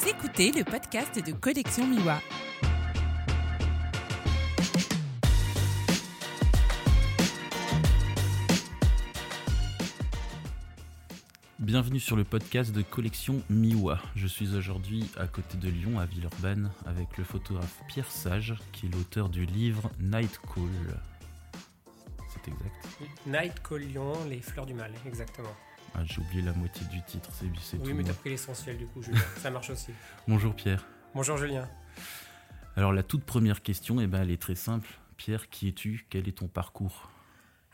Vous écoutez le podcast de Collection Miwa. Bienvenue sur le podcast de Collection Miwa. Je suis aujourd'hui à côté de Lyon, à Villeurbanne, avec le photographe Pierre Sage, qui est l'auteur du livre Night Call. C'est exact. Night Call Lyon, les fleurs du mal, exactement. Ah, J'ai oublié la moitié du titre, c'est Oui, tout mais t'as pris l'essentiel du coup, Julien. Ça marche aussi. Bonjour Pierre. Bonjour Julien. Alors la toute première question, eh ben, elle est très simple. Pierre, qui es-tu? Quel est ton parcours?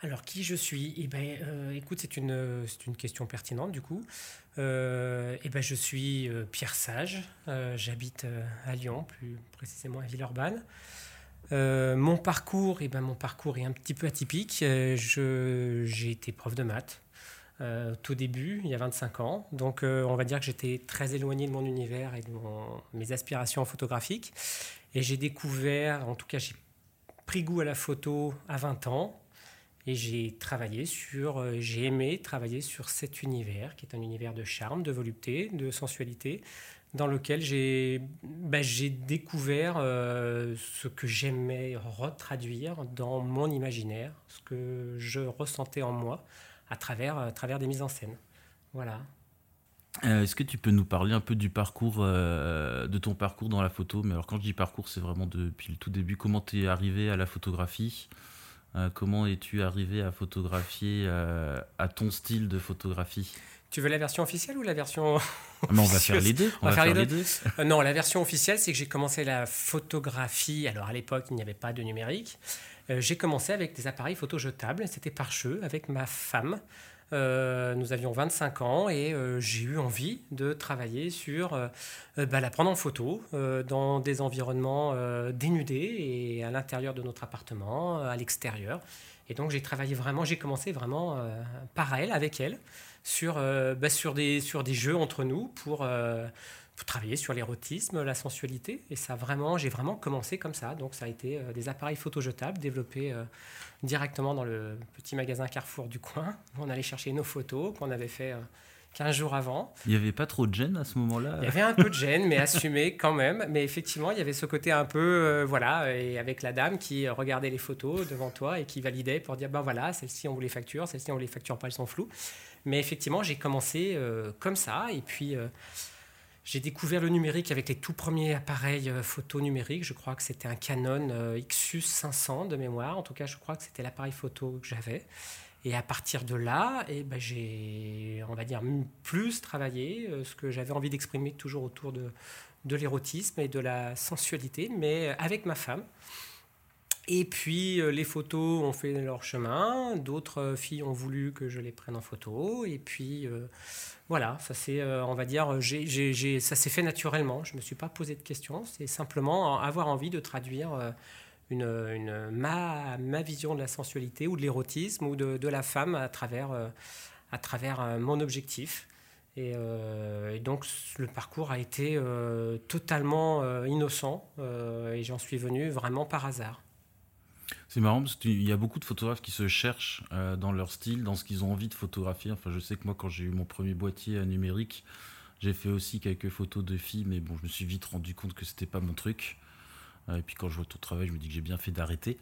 Alors, qui je suis? Eh ben, euh, écoute, c'est une, c'est une question pertinente du coup. Euh, eh ben, je suis euh, Pierre Sage. Euh, J'habite à Lyon, plus précisément à Villeurbanne. Mon parcours, eh ben, mon parcours est un petit peu atypique. Je- J'ai été prof de maths. Euh, tout début, il y a 25 ans. Donc, euh, on va dire que j'étais très éloigné de mon univers et de mes aspirations photographiques. Et j'ai découvert, en tout cas, j'ai pris goût à la photo à 20 ans. Et j'ai travaillé sur, euh, j'ai aimé travailler sur cet univers, qui est un univers de charme, de volupté, de sensualité, dans lequel j'ai j'ai découvert ce que j'aimais retraduire dans mon imaginaire, ce que je ressentais en moi à travers, à travers des mises en scène. Voilà. Euh, Est-ce que tu peux nous parler un peu du parcours, euh, de ton parcours dans la photo? Mais alors quand je dis parcours, c'est vraiment depuis le tout début. Comment tu es arrivé à la photographie? Euh, Comment es-tu arrivé à photographier à ton style de photographie? Tu veux la version officielle ou la version Ah, mais On va faire les deux. On, va faire les deux. Non, la version officielle, c'est que j'ai commencé la photographie. Alors à l'époque, il n'y avait pas de numérique. Euh, j'ai commencé avec des appareils photo jetables. C'était par cheveux avec ma femme. Euh, nous avions 25 ans et euh, j'ai eu envie de travailler sur bah, la prendre en photo dans des environnements dénudés et à l'intérieur de notre appartement, à l'extérieur. Et donc j'ai travaillé vraiment, j'ai commencé vraiment par elle, avec elle, sur, bah, sur, des, sur des jeux entre nous pour travailler sur l'érotisme, la sensualité. Et ça vraiment, j'ai vraiment commencé comme ça. Donc ça a été euh, des appareils photo jetables développés euh, directement dans le petit magasin Carrefour du coin. On allait chercher nos photos qu'on avait fait euh, 15 jours avant. Il n'y avait pas trop de gêne à ce moment-là? Il y avait un peu de gêne, mais assumé quand même. Mais effectivement, il y avait ce côté un peu, euh, voilà, et avec la dame qui regardait les photos devant toi et qui validait pour dire, ben voilà, celle-ci on vous les facture, celle-ci on les facture pas, elles sont floues. Mais effectivement, j'ai commencé comme ça, et puis j'ai découvert le numérique avec les tout premiers appareils euh, photo numériques. Je crois que c'était un Canon euh, Xus 500 de mémoire. En tout cas, je crois que c'était l'appareil photo que j'avais. Et à partir de là, eh ben, j'ai, on va dire, plus travaillé euh, ce que j'avais envie d'exprimer toujours autour de, de l'érotisme et de la sensualité, mais avec ma femme. Et puis euh, les photos ont fait leur chemin, d'autres euh, filles ont voulu que je les prenne en photo, et puis euh, voilà, ça c'est, on va dire, ça s'est fait naturellement. Je me suis pas posé de questions, c'est simplement avoir envie de traduire une, ma, ma vision de la sensualité ou de l'érotisme ou de, la femme à travers, à travers mon objectif. Et, donc le parcours a été totalement innocent et j'en suis venu vraiment par hasard. C'est marrant parce qu'il y a beaucoup de photographes qui se cherchent euh, dans leur style, dans ce qu'ils ont envie de photographier. Enfin, je sais que moi, quand j'ai eu mon premier boîtier numérique, j'ai fait aussi quelques photos de filles, mais bon, je me suis vite rendu compte que c'était pas mon truc. Euh, et puis quand je vois ton travail, je me dis que j'ai bien fait d'arrêter.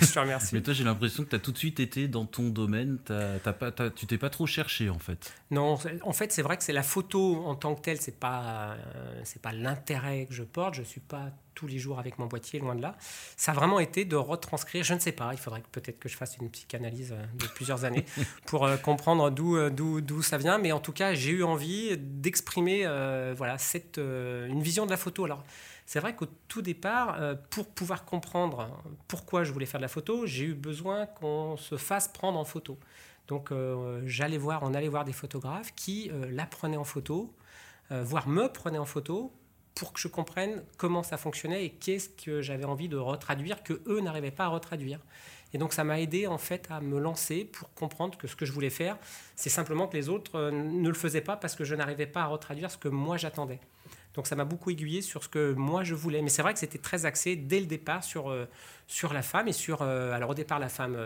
Je te remercie. Mais toi, j'ai l'impression que tu as tout de suite été dans ton domaine. T'as- t'as pas, tu t'es pas trop cherché en fait. Non, en fait, c'est vrai que c'est la photo en tant que telle, c'est pas, euh, c'est pas l'intérêt que je porte. Je suis pas tous les jours avec mon boîtier, loin de là. Ça a vraiment été de retranscrire. Je ne sais pas. Il faudrait peut-être que je fasse une psychanalyse euh, de plusieurs années pour euh, comprendre d'où, d'où, d'où ça vient. Mais en tout cas, j'ai eu envie d'exprimer, euh, voilà, cette, euh, une vision de la photo. Alors. C'est vrai qu'au tout départ, euh, pour pouvoir comprendre pourquoi je voulais faire de la photo, j'ai eu besoin qu'on se fasse prendre en photo. Donc euh, j'allais voir, on allait voir des photographes qui euh, la prenaient en photo, voire me prenaient en photo pour que je comprenne comment ça fonctionnait et qu'est-ce que j'avais envie de retraduire que eux n'arrivaient pas à retraduire. Et donc ça m'a aidé en fait à me lancer pour comprendre que ce que je voulais faire, c'est simplement que les autres euh, ne le faisaient pas parce que je n'arrivais pas à retraduire ce que moi j'attendais. Donc ça m'a beaucoup aiguillé sur ce que moi je voulais. Mais c'est vrai que c'était très axé dès le départ sur, euh, sur la femme et sur, euh, alors au départ la femme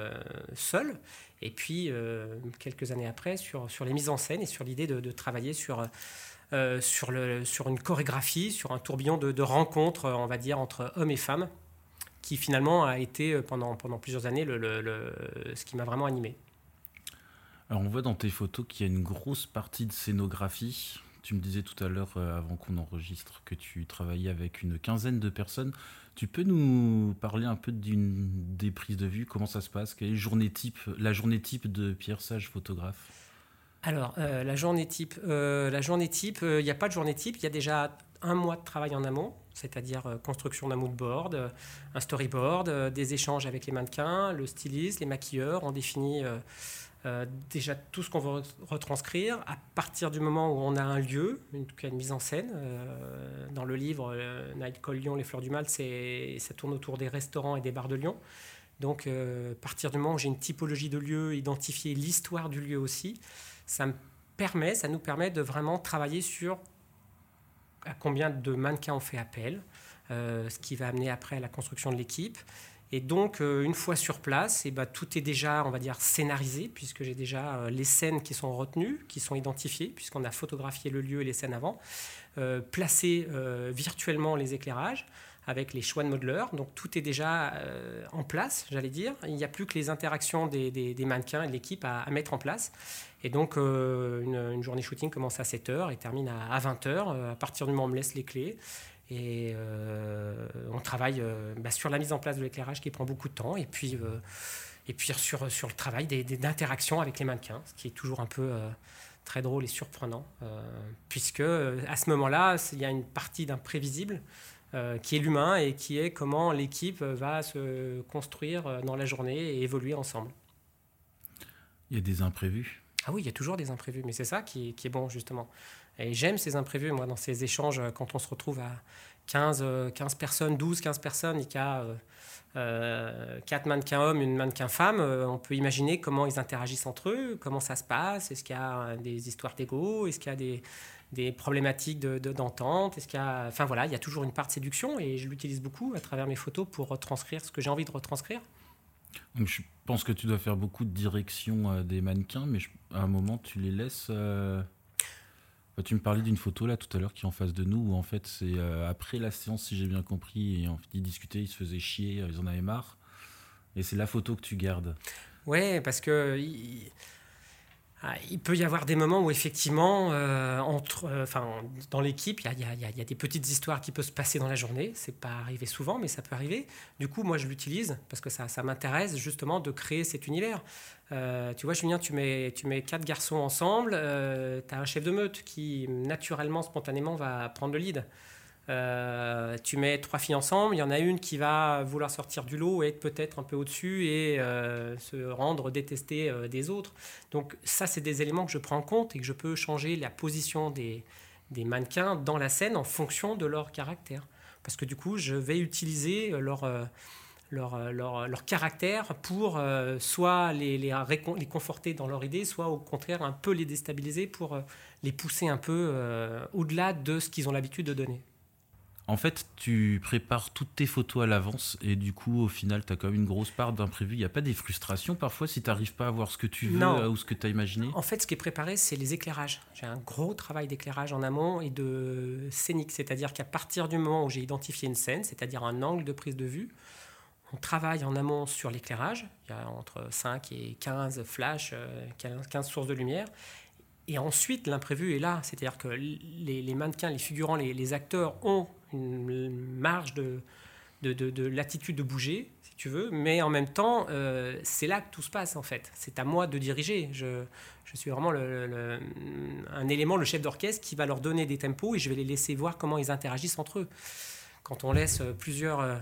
seule. Et puis, quelques années après, sur, sur les mises en scène et sur l'idée de, travailler sur, sur, le, sur une chorégraphie, sur un tourbillon de rencontres, on va dire, entre hommes et femmes, qui finalement a été pendant, pendant plusieurs années le, le, ce qui m'a vraiment animé. Alors on voit dans tes photos qu'il y a une grosse partie de scénographie. Tu me disais tout à l'heure, euh, avant qu'on enregistre, que tu travaillais avec une quinzaine de personnes. Tu peux nous parler un peu d'une des prises de vue? Comment ça se passe? Quelle est journée type, la journée type de Pierre Sage, photographe? Alors, euh, la journée type, euh, la journée type, il n'y a pas de journée type. Il y a déjà un mois de travail en amont, c'est-à-dire construction d'un mood board, un storyboard, des échanges avec les mannequins, le styliste, les maquilleurs. On définit euh, déjà tout ce qu'on veut retranscrire, à partir du moment où on a un lieu, une, mise en scène. Euh, dans le livre euh, Night Call Lyon, Les Fleurs du Mal, ça tourne autour des restaurants et des bars de Lyon. Donc, à partir du moment où j'ai une typologie de lieu, identifier l'histoire du lieu aussi, ça me permet, ça nous permet de vraiment travailler sur à combien de mannequins on fait appel, ce qui va amener après à la construction de l'équipe. Et donc, euh, une fois sur place, et eh ben, tout est déjà, on va dire, scénarisé, puisque j'ai déjà euh, les scènes qui sont retenues, qui sont identifiées, puisqu'on a photographié le lieu et les scènes avant, euh, placé virtuellement les éclairages avec les choix de modeleurs. Donc, tout est déjà en place, j'allais dire. Il n'y a plus que les interactions des, mannequins et de l'équipe à, mettre en place. Et donc, une, journée shooting commence à 7h et termine à, à 20h. À partir du moment où on me laisse les clés, et euh, on travaille euh, bah, sur la mise en place de l'éclairage qui prend beaucoup de temps, et puis, euh, et puis sur, sur le travail d'interaction avec les mannequins, ce qui est toujours un peu très drôle et surprenant, puisque à ce moment-là, il y a une partie d'imprévisible qui est l'humain et qui est comment l'équipe va se construire dans la journée et évoluer ensemble. Il y a des imprévus Ah oui, il y a toujours des imprévus, mais c'est ça qui, qui est bon justement. Et j'aime ces imprévus, moi, dans ces échanges, quand on se retrouve à 15, 15 euh, personnes, 12, 15 personnes, et qu'il y a euh, 4 mannequins hommes, une mannequin femme, euh, on peut imaginer comment ils interagissent entre eux, comment ça se passe, est-ce qu'il y a des histoires d'ego, est-ce qu'il y a des, des problématiques d'entente, de, est-ce qu'il y a... Enfin voilà, il y a toujours une part de séduction, et je l'utilise beaucoup à travers mes photos pour retranscrire ce que j'ai envie de retranscrire. Donc je pense que tu dois faire beaucoup de direction euh, des mannequins, mais à un moment, tu les laisses bah, tu me parlais d'une photo là tout à l'heure qui est en face de nous où en fait c'est euh, après la séance si j'ai bien compris et en fait, ils discutaient, ils se faisaient chier, ils en avaient marre et c'est la photo que tu gardes. Ouais parce que il peut y avoir des moments où effectivement, euh, entre, euh, enfin, dans l'équipe, il y, y, a des petites histoires qui peuvent se passer dans la journée. C'est pas arrivé souvent, mais ça peut arriver. Du coup, moi, je l'utilise parce que ça, ça m'intéresse justement de créer cet univers. Euh, tu vois, Julien, tu mets, tu mets quatre garçons ensemble, tu as un chef de meute qui naturellement, spontanément, va prendre le lead. Euh, tu mets trois filles ensemble, il y en a une qui va vouloir sortir du lot être peut-être un peu au-dessus et euh, se rendre détestée euh, des autres. Donc ça, c'est des éléments que je prends en compte et que je peux changer la position des, mannequins dans la scène en fonction de leur caractère. Parce que du coup, je vais utiliser leur... Leur, leur, leur, caractère pour soit les, les, les, conforter dans leur idée, soit au contraire un peu les déstabiliser pour les pousser un peu au-delà de ce qu'ils ont l'habitude de donner. En fait, tu prépares toutes tes photos à l'avance et du coup, au final, tu as quand même une grosse part d'imprévu. Il n'y a pas des frustrations parfois si tu n'arrives pas à voir ce que tu veux ou ce que tu as imaginé? En fait, ce qui est préparé, c'est les éclairages. J'ai un gros travail d'éclairage en amont et de scénique. C'est-à-dire qu'à partir du moment où j'ai identifié une scène, c'est-à-dire un angle de prise de vue, on travaille en amont sur l'éclairage. Il y a entre 5 et 15 flashs, 15 euh, sources de lumière. Et ensuite, l'imprévu est là. C'est-à-dire que les, mannequins, les figurants, les, acteurs ont une marge de, de, de, latitude de bouger, si tu veux, mais en même temps, euh, c'est là que tout se passe, en fait. C'est à moi de diriger. Je, suis vraiment un élément, le chef d'orchestre, qui va leur donner des tempos et je vais les laisser voir comment ils interagissent entre eux. Quand on laisse plusieurs euh,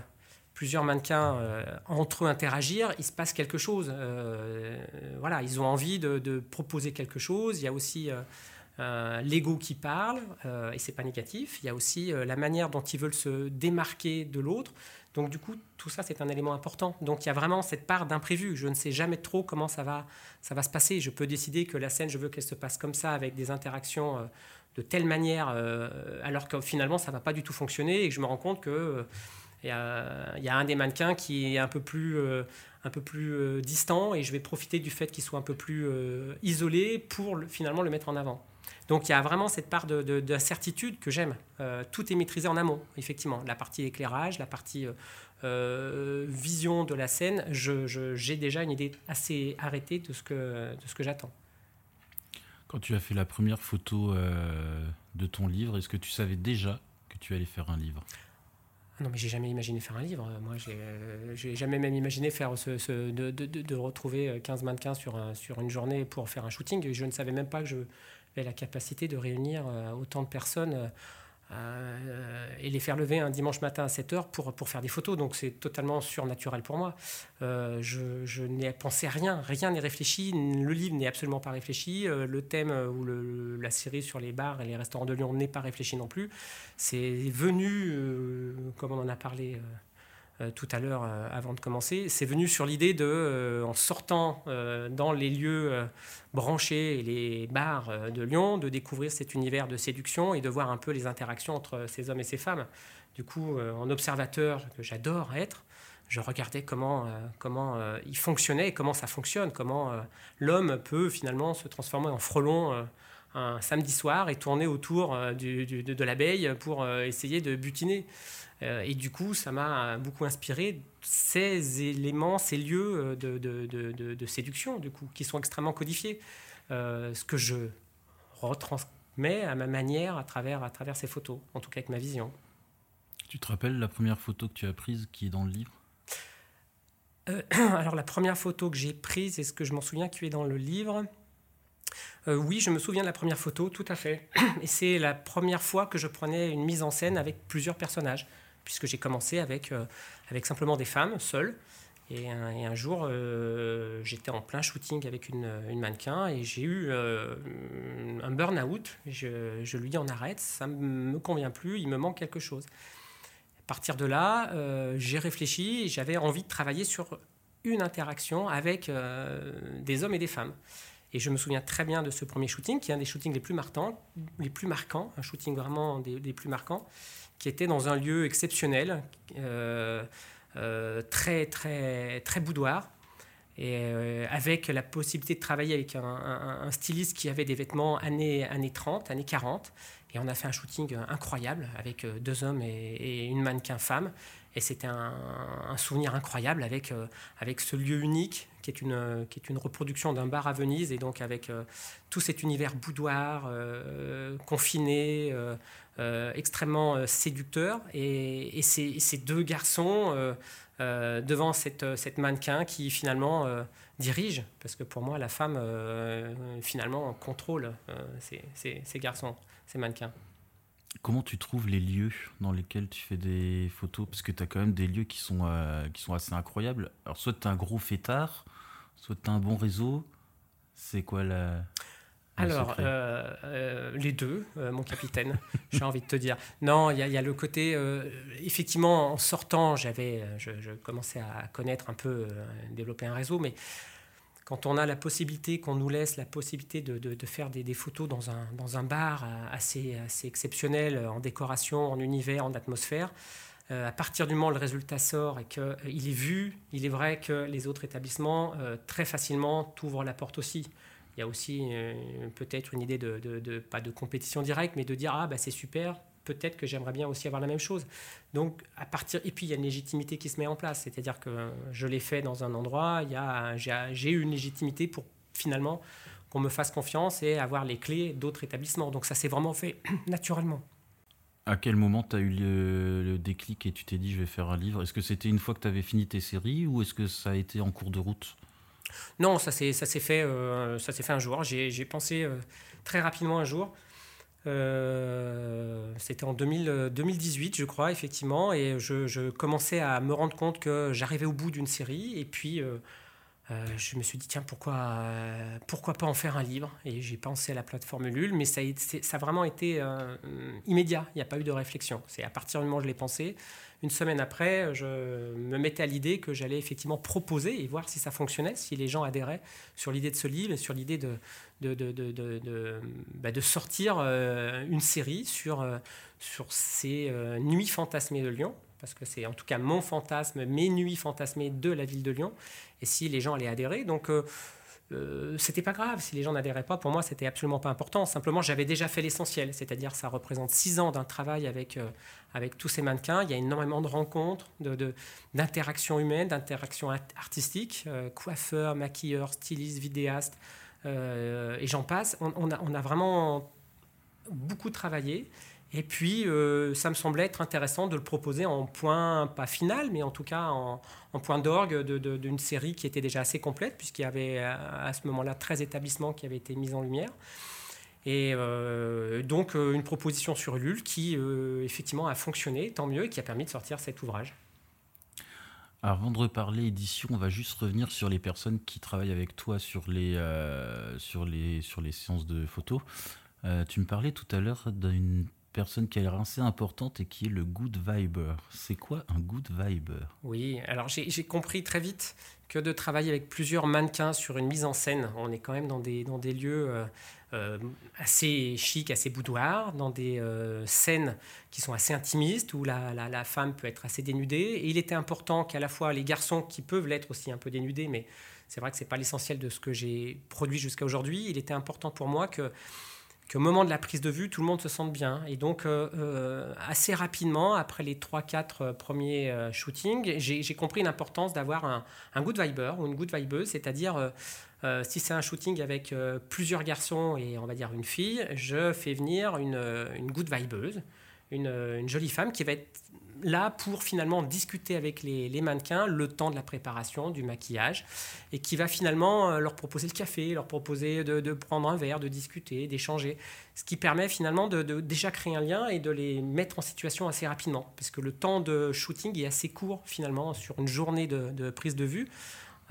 plusieurs mannequins euh, entre eux interagir, il se passe quelque chose. Euh, voilà, ils ont envie de, proposer quelque chose. Il y a aussi euh, l'ego qui parle, et c'est pas négatif. Il y a aussi la manière dont ils veulent se démarquer de l'autre. Donc du coup, tout ça, c'est un élément important. Donc il y a vraiment cette part d'imprévu. Je ne sais jamais trop comment ça va, ça va se passer. Je peux décider que la scène, je veux qu'elle se passe comme ça, avec des interactions de telle manière, alors que finalement, ça va pas du tout fonctionner, et que je me rends compte que il y, a, un des mannequins qui est un peu plus, euh, plus distant et je vais profiter du fait qu'il soit un peu plus isolé pour finalement le mettre en avant. Donc il y a vraiment cette part de, certitude que j'aime. tout est maîtrisé en amont, effectivement. La partie éclairage, la partie vision de la scène, j'ai déjà une idée assez arrêtée de ce que, de ce que j'attends. Quand tu as fait la première photo de ton livre, est-ce que tu savais déjà que tu allais faire un livre? Non, mais j'ai jamais imaginé faire un livre. Moi, j'ai jamais même imaginé faire ce, de, de, de, retrouver 15 mannequins sur, sur une journée pour faire un shooting. Je ne savais même pas que je avait la capacité de réunir euh, autant de personnes euh, et les faire lever un dimanche matin à 7 heures pour, pour faire des photos. Donc c'est totalement surnaturel pour moi. Euh, je, je n'ai pensé à rien, rien n'est réfléchi. Le livre n'est absolument pas réfléchi. Euh, le thème ou le, la série sur les bars et les restaurants de Lyon n'est pas réfléchi non plus. C'est venu, comme on en a parlé tout à l'heure euh, avant de commencer, c'est venu sur l'idée de, euh, en sortant dans les lieux branchés et les bars de Lyon, de découvrir cet univers de séduction et de voir un peu les interactions entre ces hommes et ces femmes. Du coup, en observateur que j'adore être, je regardais comment, comment il fonctionnait comment ça fonctionne, comment l'homme peut finalement se transformer en frelon un samedi soir et tourner autour de, de l'abeille pour essayer de butiner. Euh, et du coup, ça m'a beaucoup inspiré ces éléments, ces lieux euh, de, de, séduction, du coup, qui sont extrêmement codifiés. Euh, ce que je retransmets à ma manière à travers, à travers ces photos, en tout cas avec ma vision. Tu te rappelles la première photo que tu as prise qui est dans le livre? Alors la première photo que j'ai prise, est-ce que je m'en souviens qui est dans le livre? Oui, je me souviens de la première photo, tout à fait. Et c'est la première fois que je prenais une mise en scène avec plusieurs personnages puisque j'ai commencé avec, euh, simplement des femmes seules. Et un, jour, euh, j'étais en plein shooting avec une, mannequin et j'ai eu euh, un burn-out. Je, je, lui dis on arrête, ça ne me convient plus, il me manque quelque chose. À partir de là, j'ai réfléchi et j'avais envie de travailler sur une interaction avec des hommes et des femmes. Et je me souviens très bien de ce premier shooting, qui est un des shootings les plus marquants, les plus marquants un shooting vraiment des, plus marquants qui était dans un lieu exceptionnel, euh, euh, très, très, très boudoir, et euh, avec la possibilité de travailler avec un, styliste qui avait des vêtements années, années 30, années 40. Et on a fait un shooting incroyable avec deux hommes et, une mannequin femme. Et c'était un, souvenir incroyable avec, avec ce lieu unique qui est une, qui est une reproduction d'un bar à Venise. Et donc avec tout cet univers boudoir, confiné, euh, extrêmement euh, séducteur. Et, ces, deux garçons euh, devant cette, cette, mannequin qui finalement dirige, parce que pour moi, la femme finalement contrôle ces, ces, garçons, ces mannequins. Comment tu trouves les lieux dans lesquels tu fais des photos? Parce que tu as quand même des lieux qui sont, qui sont assez incroyables. Alors, soit tu as un gros fêtard, soit tu as un bon réseau. C'est quoi la. Alors, euh, euh, les deux, euh, mon capitaine, j'ai envie de te dire. Non, il y, a le côté, effectivement, en sortant, j'avais, je, commençais à connaître un peu, développer un réseau, mais quand on a la possibilité, qu'on nous laisse la possibilité de, faire des, photos dans un, dans un bar assez, assez exceptionnel, en décoration, en univers, en atmosphère, à partir du moment où le résultat sort et qu'il est vu, il est vrai que les autres établissements, très facilement, t'ouvrent la porte aussi. Il y a aussi euh, peut-être une idée de, pas de compétition directe, mais de dire ah bah c'est super, peut-être que j'aimerais bien aussi avoir la même chose. Donc à partir et puis il y a une légitimité qui se met en place, c'est-à-dire que je l'ai fait dans un endroit, il y a j'ai eu une légitimité pour finalement qu'on me fasse confiance et avoir les clés d'autres établissements. Donc ça s'est vraiment fait naturellement. À quel moment tu as eu le, le, déclic et tu t'es dit je vais faire un livre? Est-ce que c'était une fois que tu avais fini tes séries ou est-ce que ça a été en cours de route? Non, ça s'est fait, euh, fait un jour. J'ai pensé euh, très rapidement un jour. Euh, c'était en 2018, je crois, effectivement, et je, je, commençais à me rendre compte que j'arrivais au bout d'une série, et puis euh, je me suis dit, tiens, pourquoi, euh, pourquoi pas en faire un livre? Et j'ai pensé à la plateforme Ulule, mais ça a, vraiment été euh, immédiat, il n'y a pas eu de réflexion. C'est à partir du moment où je l'ai pensé, une semaine après, je me mettais à l'idée que j'allais effectivement proposer et voir si ça fonctionnait, si les gens adhéraient sur l'idée de ce livre sur l'idée de, de, de, de, de, bah, sortir une série sur, sur ces nuits fantasmées de Lyon parce que c'est en tout cas mon fantasme, mes nuits fantasmées de la ville de Lyon, et si les gens allaient adhérer. Donc, euh, c'était pas grave si les gens n'adhéraient pas. Pour moi, c'était absolument pas important. Simplement, j'avais déjà fait l'essentiel, c'est-à-dire ça représente six ans d'un travail avec, euh, avec tous ces mannequins. Il y a énormément de rencontres, d'interactions de, humaines, d'interactions artistiques, euh, coiffeurs, maquilleurs, stylistes, vidéastes, et j'en passe. On, a, on, a, vraiment beaucoup travaillé. Et puis, euh, ça me semblait être intéressant de le proposer en point, pas final, mais en tout cas en, point d'orgue d'une série qui était déjà assez complète, puisqu'il y avait à, ce moment-là 13 établissements qui avaient été mis en lumière. Et euh, donc, euh, une proposition sur Ulule qui, effectivement, a fonctionné, tant mieux, et qui a permis de sortir cet ouvrage. Avant de reparler édition, on va juste revenir sur les personnes qui travaillent avec toi sur les, sur les, sur les séances de photos. tu me parlais tout à l'heure d'une personne qui a l'air assez importante et qui est le good viber. C'est quoi un good viber? Oui, alors j'ai compris très vite que de travailler avec plusieurs mannequins sur une mise en scène, on est quand même dans des, dans des lieux euh, euh, assez chics, assez boudoirs, dans des euh, scènes qui sont assez intimistes, où la, la, la, femme peut être assez dénudée. Et il était important qu'à la fois les garçons, qui peuvent l'être aussi un peu dénudés, mais c'est vrai que ce n'est pas l'essentiel de ce que j'ai produit jusqu'à aujourd'hui, il était important pour moi que qu'au moment de la prise de vue, tout le monde se sente bien. Et donc, euh, euh, assez rapidement, après les 3-4 euh, premiers shootings, j'ai compris l'importance d'avoir un, un, good viber ou une good vibeuse, c'est-à-dire, si c'est un shooting avec plusieurs garçons et on va dire une fille, je fais venir une, une good vibeuse, une, une, jolie femme qui va être là pour finalement discuter avec les, mannequins le temps de la préparation, du maquillage, et qui va finalement euh, leur proposer le café, leur proposer de, prendre un verre, de discuter, d'échanger, ce qui permet finalement de, déjà créer un lien et de les mettre en situation assez rapidement, parce que le temps de shooting est assez court finalement sur une journée de, prise de vue.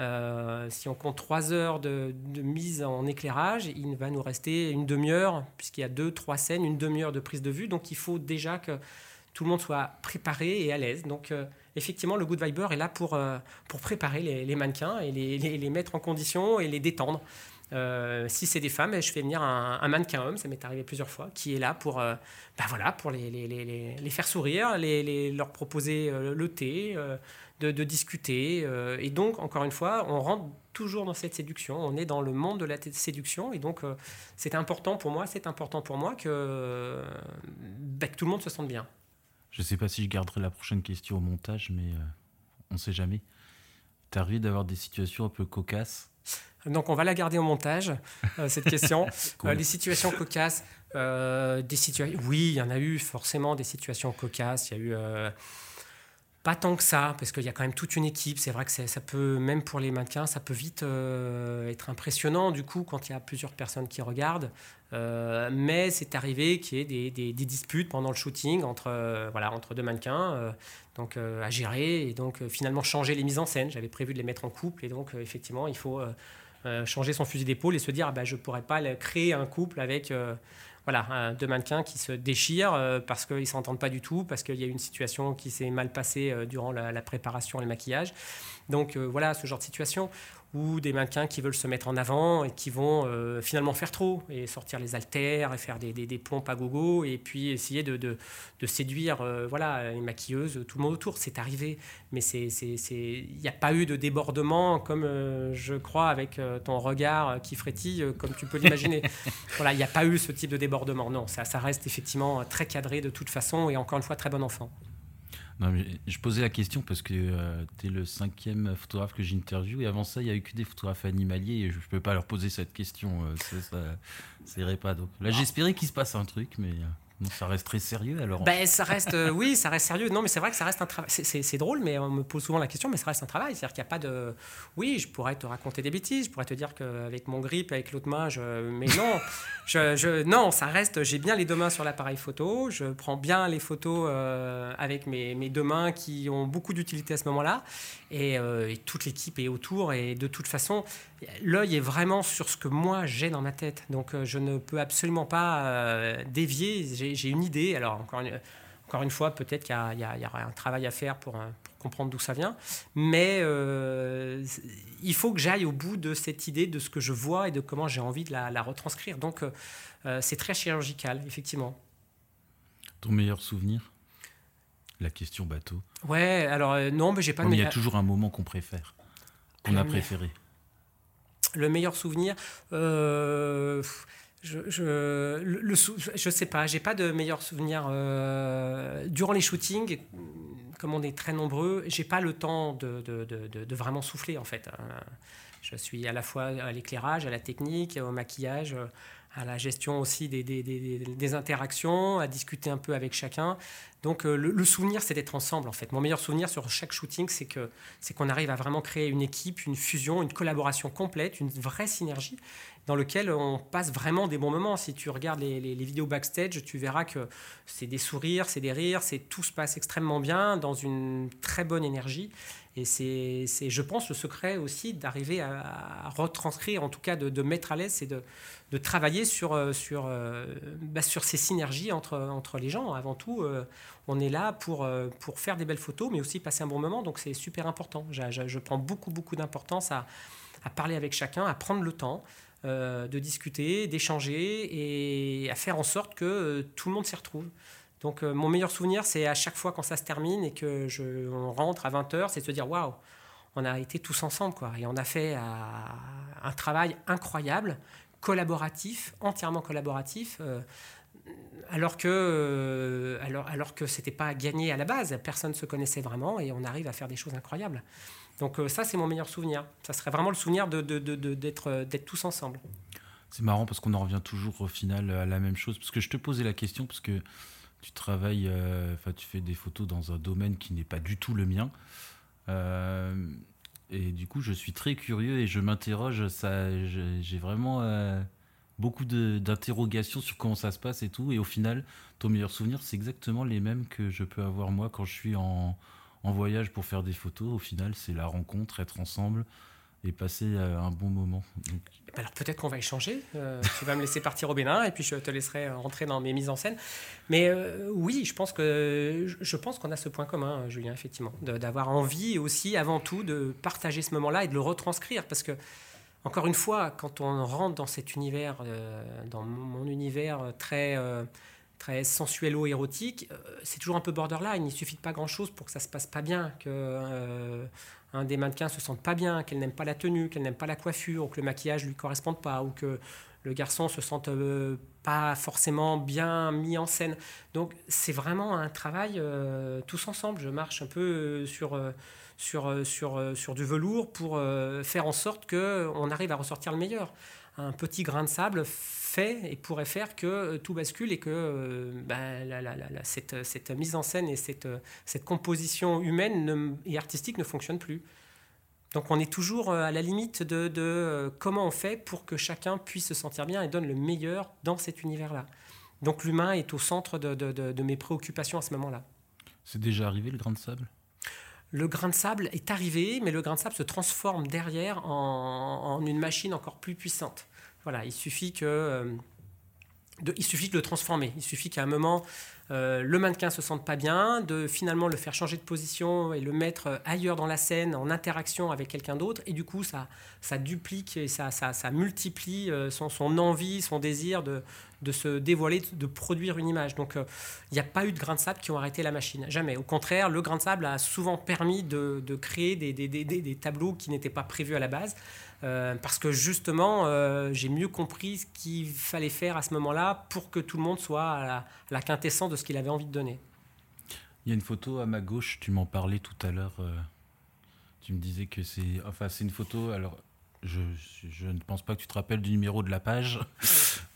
Euh, si on compte trois heures de, mise en éclairage, il va nous rester une demi-heure, puisqu'il y a deux, trois scènes, une demi-heure de prise de vue. Donc il faut déjà que tout le monde soit préparé et à l'aise. Donc, euh, effectivement, le Good Viber est là pour, euh, pour préparer les, mannequins et les, les, mettre en condition et les détendre. Euh, si c'est des femmes, je fais venir un, mannequin homme, ça m'est arrivé plusieurs fois, qui est là pour, bah voilà, pour les, les, faire sourire, leur proposer le thé, de, discuter. et donc, encore une fois, on rentre toujours dans cette séduction, on est dans le monde de la séduction, et donc c'est important pour moi, c'est important pour moi que, que tout le monde se sente bien. Je sais pas si je garderai la prochaine question au montage, mais euh, on ne sait jamais. T'as envie d'avoir des situations un peu cocasses? Donc on va la garder au montage, euh, cette question. Euh, les situations cocasses, des situations... Oui, il y en a eu forcément des situations cocasses. Il y a eu pas tant que ça, parce qu'il y a quand même toute une équipe. C'est vrai que ça peut, même pour les mannequins, ça peut vite euh, être impressionnant du coup quand il y a plusieurs personnes qui regardent. Euh, mais c'est arrivé qu'il y ait des, disputes pendant le shooting entre, euh, voilà, entre deux mannequins, donc à gérer et donc finalement changer les mises en scène. J'avais prévu de les mettre en couple et donc effectivement il faut changer son fusil d'épaule et se dire ah, bah, je ne pourrais pas créer un couple avec voilà, deux mannequins qui se déchirent euh, parce qu'ils ne s'entendent pas du tout, parce qu'il y a une situation qui s'est mal passée euh, durant la, préparation et le maquillage. Donc euh, voilà, ce genre de situation ou des mannequins qui veulent se mettre en avant et qui vont euh, finalement faire trop et sortir les haltères et faire des, des, pompes à gogo et puis essayer de, de, de séduire euh, voilà, les maquilleuses, tout le monde autour. C'est arrivé, mais il n'y a pas eu de débordement comme euh, je crois avec ton regard qui frétille, comme tu peux l'imaginer. voilà, il n'y a pas eu ce type de débordement. Non, ça, ça reste effectivement très cadré de toute façon et encore une fois très bon enfant je posais la question parce que euh, tu es le cinquième photographe que j'interviewe et avant ça, il n'y a eu que des photographes animaliers et je ne peux pas leur poser cette question. Euh, ça, irait pas. Donc là, j'espérais qu'il se passe un truc, mais. Ça reste très sérieux alors ben, ça reste, euh, Oui, ça reste sérieux. Non, mais c'est vrai que ça reste un travail. C'est drôle, mais on me pose souvent la question, mais ça reste un travail. C'est-à-dire qu'il n'y a pas de. Oui, je pourrais te raconter des bêtises, je pourrais te dire qu'avec mon grip, avec l'autre main, je... mais non, je, je... non, ça reste. J'ai bien les deux mains sur l'appareil photo, je prends bien les photos euh, avec mes, mes, deux mains qui ont beaucoup d'utilité à ce moment-là, et, euh, et toute l'équipe est autour, et de toute façon, l'œil est vraiment sur ce que moi j'ai dans ma tête. Donc je ne peux absolument pas dévier j'ai une idée. Alors, encore une, encore une fois, peut-être qu'il y, y, aura un travail à faire pour, euh, comprendre d'où ça vient. Mais euh, il faut que j'aille au bout de cette idée, de ce que je vois et de comment j'ai envie de la, retranscrire. Donc, euh, c'est très chirurgical, effectivement. Ton meilleur souvenir? La question bateau. Ouais, alors non, mais j'ai pas. Il y a toujours un moment qu'on préfère, qu'on a préféré. Le meilleur souvenir. Euh, je, je, le, je sais pas, j'ai pas de meilleur souvenir. Euh, durant les shootings, comme on est très nombreux, j'ai pas le temps de, de, de, de, vraiment souffler en fait. Hein. Je suis à la fois à l'éclairage, à la technique, au maquillage, à la gestion aussi des, des, des, interactions, à discuter un peu avec chacun. Donc euh, le, souvenir, c'est d'être ensemble en fait. Mon meilleur souvenir sur chaque shooting, c'est que c'est qu'on arrive à vraiment créer une équipe, une fusion, une collaboration complète, une vraie synergie dans lequel on passe vraiment des bons moments. Si tu regardes les, les, vidéos backstage, tu verras que c'est des sourires, c'est des rires, c'est tout se passe extrêmement bien, dans une très bonne énergie. Et c'est, je pense, le secret aussi d'arriver à, retranscrire, en tout cas de, mettre à l'aise, c'est de, travailler sur, euh, sur, euh, bah, sur ces synergies entre, entre les gens. Avant tout, euh, on est là pour, pour faire des belles photos, mais aussi passer un bon moment. Donc c'est super important. Je, je, prends beaucoup, beaucoup d'importance à, à, parler avec chacun, à prendre le temps. de discuter, d'échanger et à faire en sorte que tout le monde s'y retrouve. Donc euh, mon meilleur souvenir, c'est à chaque fois quand ça se termine et que je, on rentre à 20h, c'est de se dire waouh, on a été tous ensemble quoi. Et on a fait euh, un travail incroyable, collaboratif, entièrement collaboratif. Euh, alors que alors, c'était pas gagné à la base, personne ne se connaissait vraiment et on arrive à faire des choses incroyables. Donc ça c'est mon meilleur souvenir. Ça serait vraiment le souvenir de, d'être tous ensemble. C'est marrant parce qu'on en revient toujours au final à la même chose. Parce que je te posais la question parce que tu travailles, euh, enfin, tu fais des photos dans un domaine qui n'est pas du tout le mien. Euh, et du coup, je suis très curieux et je m'interroge. Ça, j'ai vraiment euh, beaucoup d'interrogations sur comment ça se passe et tout. Et au final, ton meilleur souvenir, c'est exactement les mêmes que je peux avoir moi quand je suis en, en voyage pour faire des photos. Au final, c'est la rencontre, être ensemble, et passer euh, un bon moment. Alors peut-être qu'on va échanger. Euh, tu vas me laisser partir au Bénin et puis je te laisserai rentrer dans mes mises en scène. Mais euh, oui, je pense que je pense qu'on a ce point commun, Julien, effectivement, d'avoir envie aussi, avant tout, de partager ce moment-là et de le retranscrire, parce que encore une fois, quand on rentre dans cet univers, dans mon univers très très sensuelo-érotique, c'est toujours un peu borderline. Il suffit de pas grand-chose pour que ça se passe pas bien, un des mannequins se sente pas bien, qu'elle n'aime pas la tenue, qu'elle n'aime pas la coiffure, ou que le maquillage lui corresponde pas, ou que le garçon se sente euh, pas forcément bien mis en scène. Donc c'est vraiment un travail euh, tous ensemble. Je marche un peu euh, sur, sur, sur, sur du velours pour faire en sorte qu'on arrive à ressortir le meilleur. Un petit grain de sable fait et pourrait faire que tout bascule et que ben, cette, cette, mise en scène et cette, composition humaine et artistique ne fonctionne plus. Donc on est toujours euh, à la limite de, euh, comment on fait pour que chacun puisse se sentir bien et donne le meilleur dans cet univers-là. Donc l'humain est au centre de, mes préoccupations à ce moment-là. C'est déjà arrivé le grain de sable? Le grain de sable est arrivé, mais le grain de sable se transforme derrière en, une machine encore plus puissante. Voilà, il suffit que... Euh, il suffit de le transformer. Il suffit qu'à un moment, euh, le mannequin se sente pas bien, de finalement le faire changer de position et le mettre ailleurs dans la scène en interaction avec quelqu'un d'autre. Et du coup, ça, ça duplique et ça, multiplie euh, son, envie, son désir de, de, se dévoiler, de produire une image. Donc, euh, il n'y a pas eu de grains de sable qui ont arrêté la machine. Jamais. Au contraire, le grain de sable a souvent permis de, de créer des, des, des, des, tableaux qui n'étaient pas prévus à la base. parce que justement, j'ai mieux compris ce qu'il fallait faire à ce moment-là pour que tout le monde soit à la, à la quintessence de ce qu'il avait envie de donner. Il y a une photo à ma gauche, tu m'en parlais tout à l'heure. Euh, tu me disais que c'est. Enfin, c'est une photo. Alors, je, je, ne pense pas que tu te rappelles du numéro de la page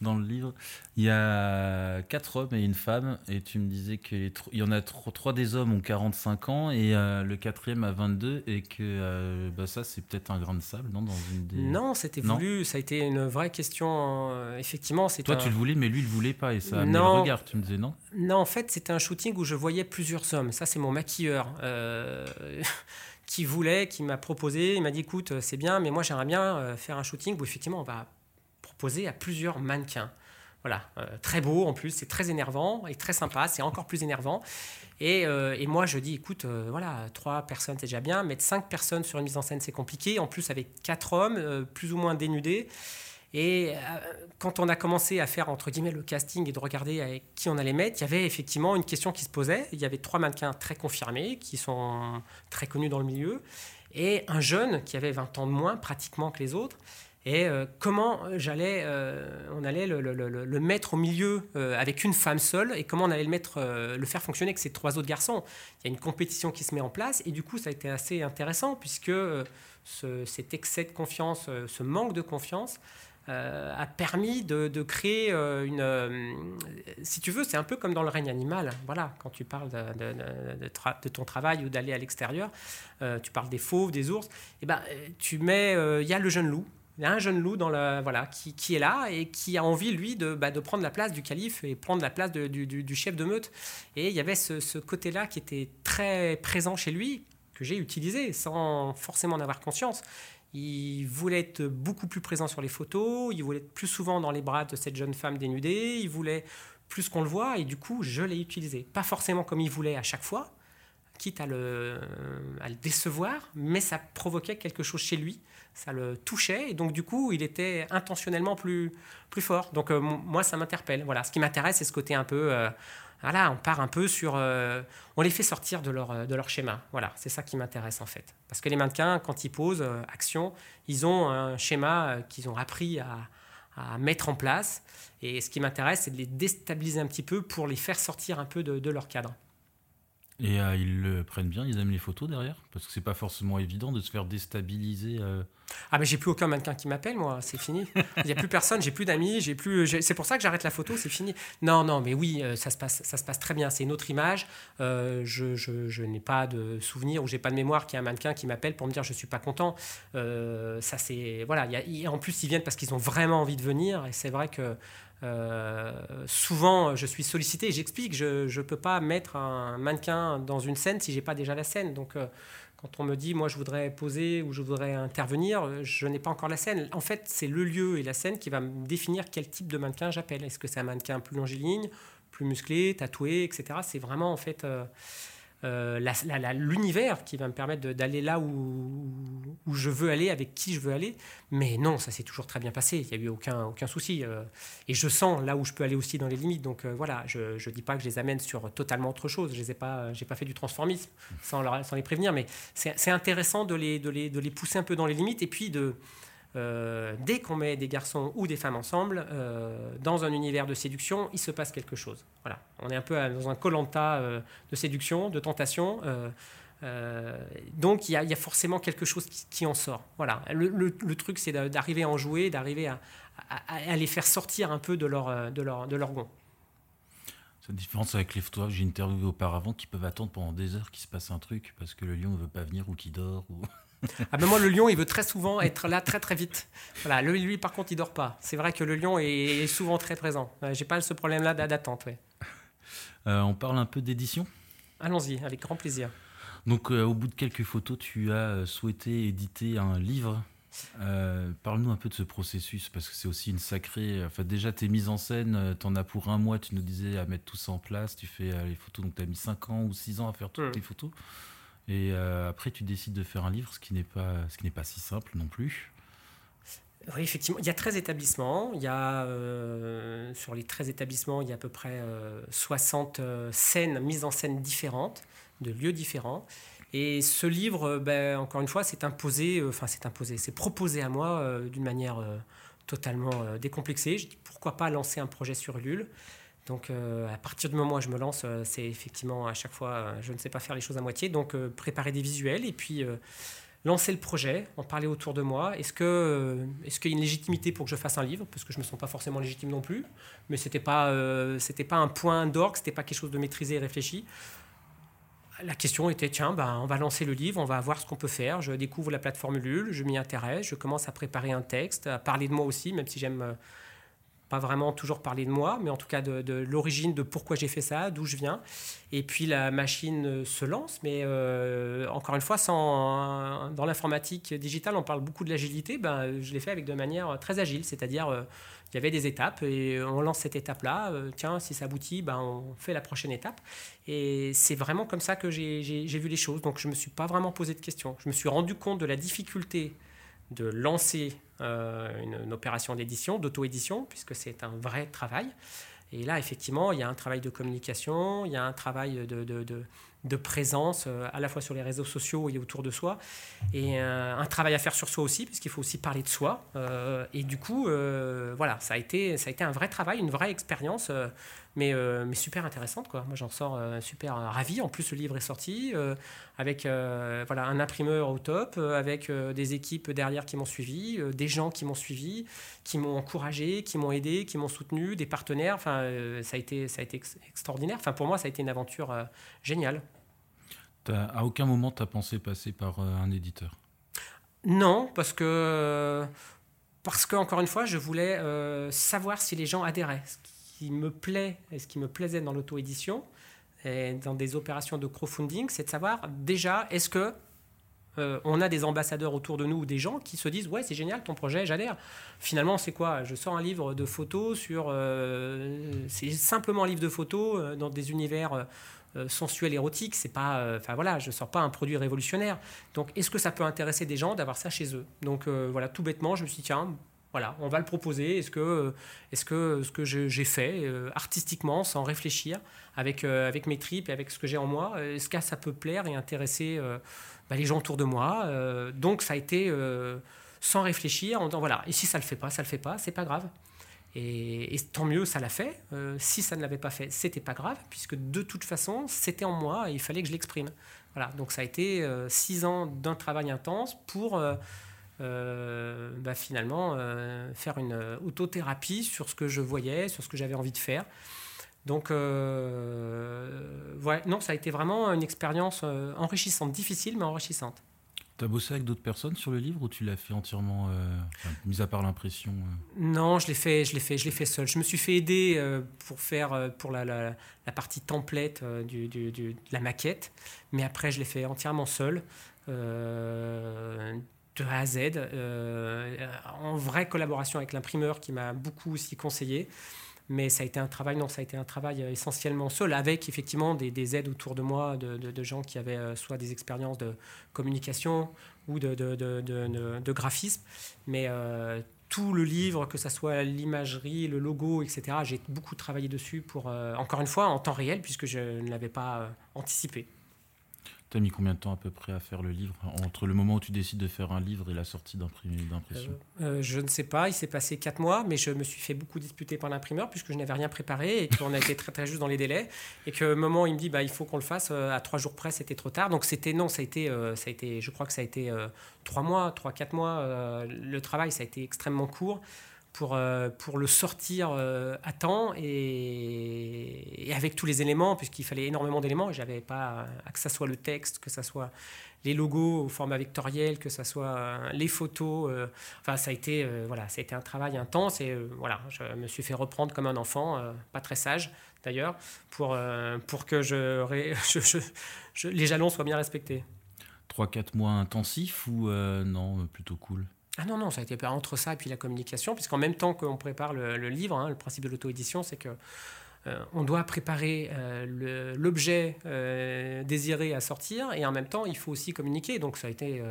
dans le livre. Il y a quatre hommes et une femme, et tu me disais qu'il y en a trois des hommes ont 45 ans et euh, le quatrième a 22, et que euh, bah ça, c'est peut-être un grain de sable, non dans une des... Non, c'était voulu, ça a été une vraie question. Euh, effectivement, c'est Toi, tu le voulais, mais lui, il le voulait pas, et ça a non. le regard, tu me disais non? Non, en fait, c'était un shooting où je voyais plusieurs hommes. Ça, c'est mon maquilleur qui voulait, qui m'a proposé. Il m'a dit écoute, c'est bien, mais moi j'aimerais bien faire un shooting où effectivement on va proposer à plusieurs mannequins. Voilà, euh, très beau en plus, c'est très énervant et très sympa, c'est encore plus énervant. Et, et moi je dis écoute, voilà, trois personnes c'est déjà bien, mettre cinq personnes sur une mise en scène c'est compliqué, en plus avec quatre hommes, plus ou moins dénudés. Et quand on a commencé à faire, entre guillemets, le casting et de regarder avec qui on allait mettre, il y avait effectivement une question qui se posait. Il y avait trois mannequins très confirmés, qui sont très connus dans le milieu, et un jeune qui avait 20 ans de moins pratiquement que les autres. Et euh, comment j'allais, euh, on allait le, mettre au milieu euh, avec une femme seule et comment on allait le, faire fonctionner avec ces trois autres garçons. Il y a une compétition qui se met en place et du coup ça a été assez intéressant puisque cet excès de confiance, ce manque de confiance a permis de, créer une... si tu veux, c'est un peu comme dans le règne animal. Voilà, quand tu parles de, ton travail ou d'aller à l'extérieur, tu parles des fauves, des ours, et ben, tu mets... Il y a le jeune loup il y a un jeune loup dans la, voilà, qui, qui, est là et qui a envie, lui, de, bah, de prendre la place du calife et prendre la place du, du, chef de meute. Et il y avait ce, ce côté-là qui était très présent chez lui, que j'ai utilisé sans forcément en avoir conscience. Il voulait être beaucoup plus présent sur les photos, il voulait être plus souvent dans les bras de cette jeune femme dénudée, il voulait plus qu'on le voit, et du coup, je l'ai utilisé. Pas forcément comme il voulait à chaque fois, quitte à le, à le décevoir, mais ça provoquait quelque chose chez lui ça le touchait et donc du coup il était intentionnellement plus, plus fort. Donc euh, moi ça m'interpelle. Voilà, ce qui m'intéresse c'est ce côté un peu, euh, voilà, on part un peu sur, euh, on les fait sortir de leur, de leur schéma. Voilà, c'est ça qui m'intéresse en fait. Parce que les mannequins quand ils posent action, ils ont un schéma qu'ils ont appris à, à, mettre en place et ce qui m'intéresse c'est de les déstabiliser un petit peu pour les faire sortir un peu de, de leur cadre. Et ils le prennent bien, ils aiment les photos derrière Parce que c'est pas forcément évident de se faire déstabiliser ah mais j'ai plus aucun mannequin qui m'appelle moi, c'est fini. Il n'y a plus personne, j'ai plus d'amis, j'ai plus. C'est pour ça que j'arrête la photo, c'est fini. Non non mais oui, euh, ça se passe, ça se passe très bien. C'est une autre image. Euh, je, je, je n'ai pas de souvenir ou j'ai pas de mémoire qu'il y a un mannequin qui m'appelle pour me dire je suis pas content. Euh, ça c'est voilà. Y en plus ils viennent parce qu'ils ont vraiment envie de venir et c'est vrai que souvent, je suis sollicité. J'explique, je ne peux pas mettre un mannequin dans une scène si j'ai pas déjà la scène. Donc, quand on me dit, moi, je voudrais poser ou je voudrais intervenir, je n'ai pas encore la scène. En fait, c'est le lieu et la scène qui va me définir quel type de mannequin j'appelle. Est-ce que c'est un mannequin plus longiligne, plus musclé, tatoué, etc. C'est vraiment, en fait, euh, euh, l'univers qui va me permettre d'aller là où, où, je veux aller, avec qui je veux aller. Mais non, ça s'est toujours très bien passé. Il n'y a eu aucun, aucun souci. Euh. et je sens là où je peux aller aussi dans les limites. Donc euh, voilà, je ne dis pas que je les amène sur totalement autre chose. Je n'ai pas, pas fait du transformisme sans, les prévenir. Mais c'est intéressant de les, de, les, de les pousser un peu dans les limites et puis de euh, dès qu'on met des garçons ou des femmes ensemble euh, dans un univers de séduction, il se passe quelque chose. Voilà, on est un peu dans un colanta euh, de séduction, de tentation. donc il y, a forcément quelque chose qui, en sort. Voilà, le, truc c'est d'arriver à en jouer, d'arriver à, les faire sortir un peu de leur, de leur, de leur gond. La différence avec les photos que j'ai interviewé auparavant qui peuvent attendre pendant des heures qu'il se passe un truc parce que le lion ne veut pas venir ou qu'il dort. Ou... Ah ben moi, le lion, il veut très souvent être là très très vite. Voilà, lui, lui par contre, il dort pas. C'est vrai que le lion est souvent très présent. J'ai pas ce problème-là d'attente. Ouais. Euh, on parle un peu d'édition? Allons-y, avec grand plaisir. Donc, euh, au bout de quelques photos, tu as euh, souhaité éditer un livre. Parle-nous un peu de ce processus, parce que c'est aussi une sacrée. Enfin, déjà, tes mises en scène, tu en as pour un mois, tu nous disais à mettre tout ça en place. Tu fais les photos, donc tu as mis 5 ans ou 6 ans à faire toutes tes photos. Et euh, après, tu décides de faire un livre, ce qui n'est pas, ce qui n'est pas si simple non plus. Oui, effectivement. Il y a 13 établissements. Il y a, euh, sur les 13 établissements, il y a à peu près 60 euh, scènes, mises en scène différentes, de lieux différents. Et ce livre, ben, encore une fois, c'est imposé, enfin, c'est imposé, c'est proposé à moi d'une manière totalement décomplexée. Je dis pourquoi pas lancer un projet sur Ulule. Donc euh, à partir du moment où je me lance, euh, c'est effectivement à chaque fois, euh, je ne sais pas faire les choses à moitié. Donc préparer des visuels et puis lancer le projet, en parler autour de moi. Est-ce que est-ce qu'il y a une légitimité pour que je fasse un livre? Parce que je ne me sens pas forcément légitime non plus. Mais ce n'était pas, c'était pas un point d'orgue, ce n'était pas quelque chose de maîtrisé et réfléchi. La question était, tiens, ben, on va lancer le livre, on va voir ce qu'on peut faire. Je découvre la plateforme Ulule, je m'y intéresse, je commence à préparer un texte, à parler de moi aussi, même si j'aime pas vraiment toujours parler de moi, mais en tout cas de, l'origine, de pourquoi j'ai fait ça, d'où je viens. Et puis la machine euh, se lance, mais euh, encore une fois, sans, dans l'informatique digitale, on parle beaucoup de l'agilité. Ben, je l'ai fait avec de manière très agile, c'est-à-dire euh, il y avait des étapes et on lance cette étape-là. tiens, si ça aboutit, ben, on fait la prochaine étape. Et c'est vraiment comme ça que j'ai vu les choses. Donc je ne me suis pas vraiment posé de questions. Je me suis rendu compte de la difficulté de lancer une, opération d'édition, d'auto-édition, puisque c'est un vrai travail. Et là, effectivement, il y a un travail de communication, il y a un travail de, de présence euh, à la fois sur les réseaux sociaux et autour de soi. Et euh, un travail à faire sur soi aussi, puisqu'il faut aussi parler de soi. Euh, et du coup, voilà, ça a, été, ça a été un vrai travail, une vraie expérience, mais, mais super intéressante. Quoi. Moi, j'en sors super ravi. En plus, le livre est sorti avec voilà, un imprimeur au top, avec des équipes derrière qui m'ont suivi, des gens qui m'ont suivi, qui m'ont encouragé, qui m'ont aidé, qui m'ont soutenu, des partenaires. Enfin, ça a été, ça a été extraordinaire. Enfin, pour moi, ça a été une aventure géniale. À aucun moment, tu as pensé passer par euh, un éditeur? Non, parce que, parce que, encore une fois, je voulais euh, savoir si les gens adhéraient. Qui me plaît et ce qui me plaisait dans l'auto-édition et dans des opérations de crowdfunding, c'est de savoir déjà, est-ce que euh, on a des ambassadeurs autour de nous ou des gens qui se disent ouais c'est génial ton projet j'adhère. Finalement c'est quoi? Je sors un livre de photos sur c'est simplement un livre de photos dans des univers euh, sensuel érotique c'est pas euh, enfin voilà je sors pas un produit révolutionnaire. Donc est-ce que ça peut intéresser des gens d'avoir ça chez eux? Donc euh, voilà tout bêtement je me suis dit tiens voilà, on va le proposer. Est-ce que, est-ce que ce que j'ai fait artistiquement, sans réfléchir, avec, avec mes tripes et avec ce que j'ai en moi, est-ce que ça peut plaire et intéresser bah, les gens autour de moi Donc ça a été sans réfléchir, en disant voilà, et si ça le fait pas, ça le fait pas, c'est pas grave. Et, tant mieux, ça l'a fait. Euh, si ça ne l'avait pas fait, c'était pas grave, puisque de toute façon, c'était en moi et il fallait que je l'exprime. Voilà, donc ça a été euh, six ans d'un travail intense pour euh, bah, finalement faire une autothérapie sur ce que je voyais, sur ce que j'avais envie de faire. Donc, ouais, non, ça a été vraiment une expérience enrichissante, difficile mais enrichissante. Tu as bossé avec d'autres personnes sur le livre ou tu l'as fait entièrement, euh, mis à part l'impression euh Non, je l'ai fait, je l'ai fait, je l'ai fait seul. Je me suis fait aider euh, pour faire pour la, la, partie template du, du, de la maquette, mais après je l'ai fait entièrement seul, de A à Z, en vraie collaboration avec l'imprimeur qui m'a beaucoup aussi conseillé mais ça a été un travail, non, ça a été un travail euh, essentiellement seul, avec effectivement des, aides autour de moi de, gens qui avaient euh, soit des expériences de communication ou de, de graphisme, mais euh, tout le livre, que ce soit l'imagerie, le logo, etc., j'ai beaucoup travaillé dessus pour, encore une fois, en temps réel, puisque je ne l'avais pas anticipé. Tu as mis combien de temps à peu près à faire le livre Entre le moment où tu décides de faire un livre et la sortie d'impression euh, euh, Je ne sais pas, il s'est passé quatre mois, mais je me suis fait beaucoup disputer par l'imprimeur puisque je n'avais rien préparé et qu'on a été très très juste dans les délais. Et que moment il me dit bah, il faut qu'on le fasse, euh, à trois jours près c'était trop tard. Donc c'était non, ça a, été, ça a été, je crois que ça a été trois mois, trois, quatre mois. le travail, ça a été extrêmement court pour, euh, pour le sortir euh, à temps et, avec tous les éléments, puisqu'il fallait énormément d'éléments. J'avais pas, que ce soit le texte, que ce soit les logos au format vectoriel, que ce soit euh, les photos. enfin, ça a, été, voilà, ça a été un travail intense et voilà, je me suis fait reprendre comme un enfant, pas très sage d'ailleurs, pour, pour que je, les jalons soient bien respectés. 3-4 mois intensifs ou non, plutôt cool? Ah non, non, ça a été entre ça et puis la communication, puisqu'en même temps qu'on prépare le, livre, hein, le principe de l'auto-édition, c'est que euh, on doit préparer euh, l'objet euh, désiré à sortir et en même temps, il faut aussi communiquer. Donc ça a été,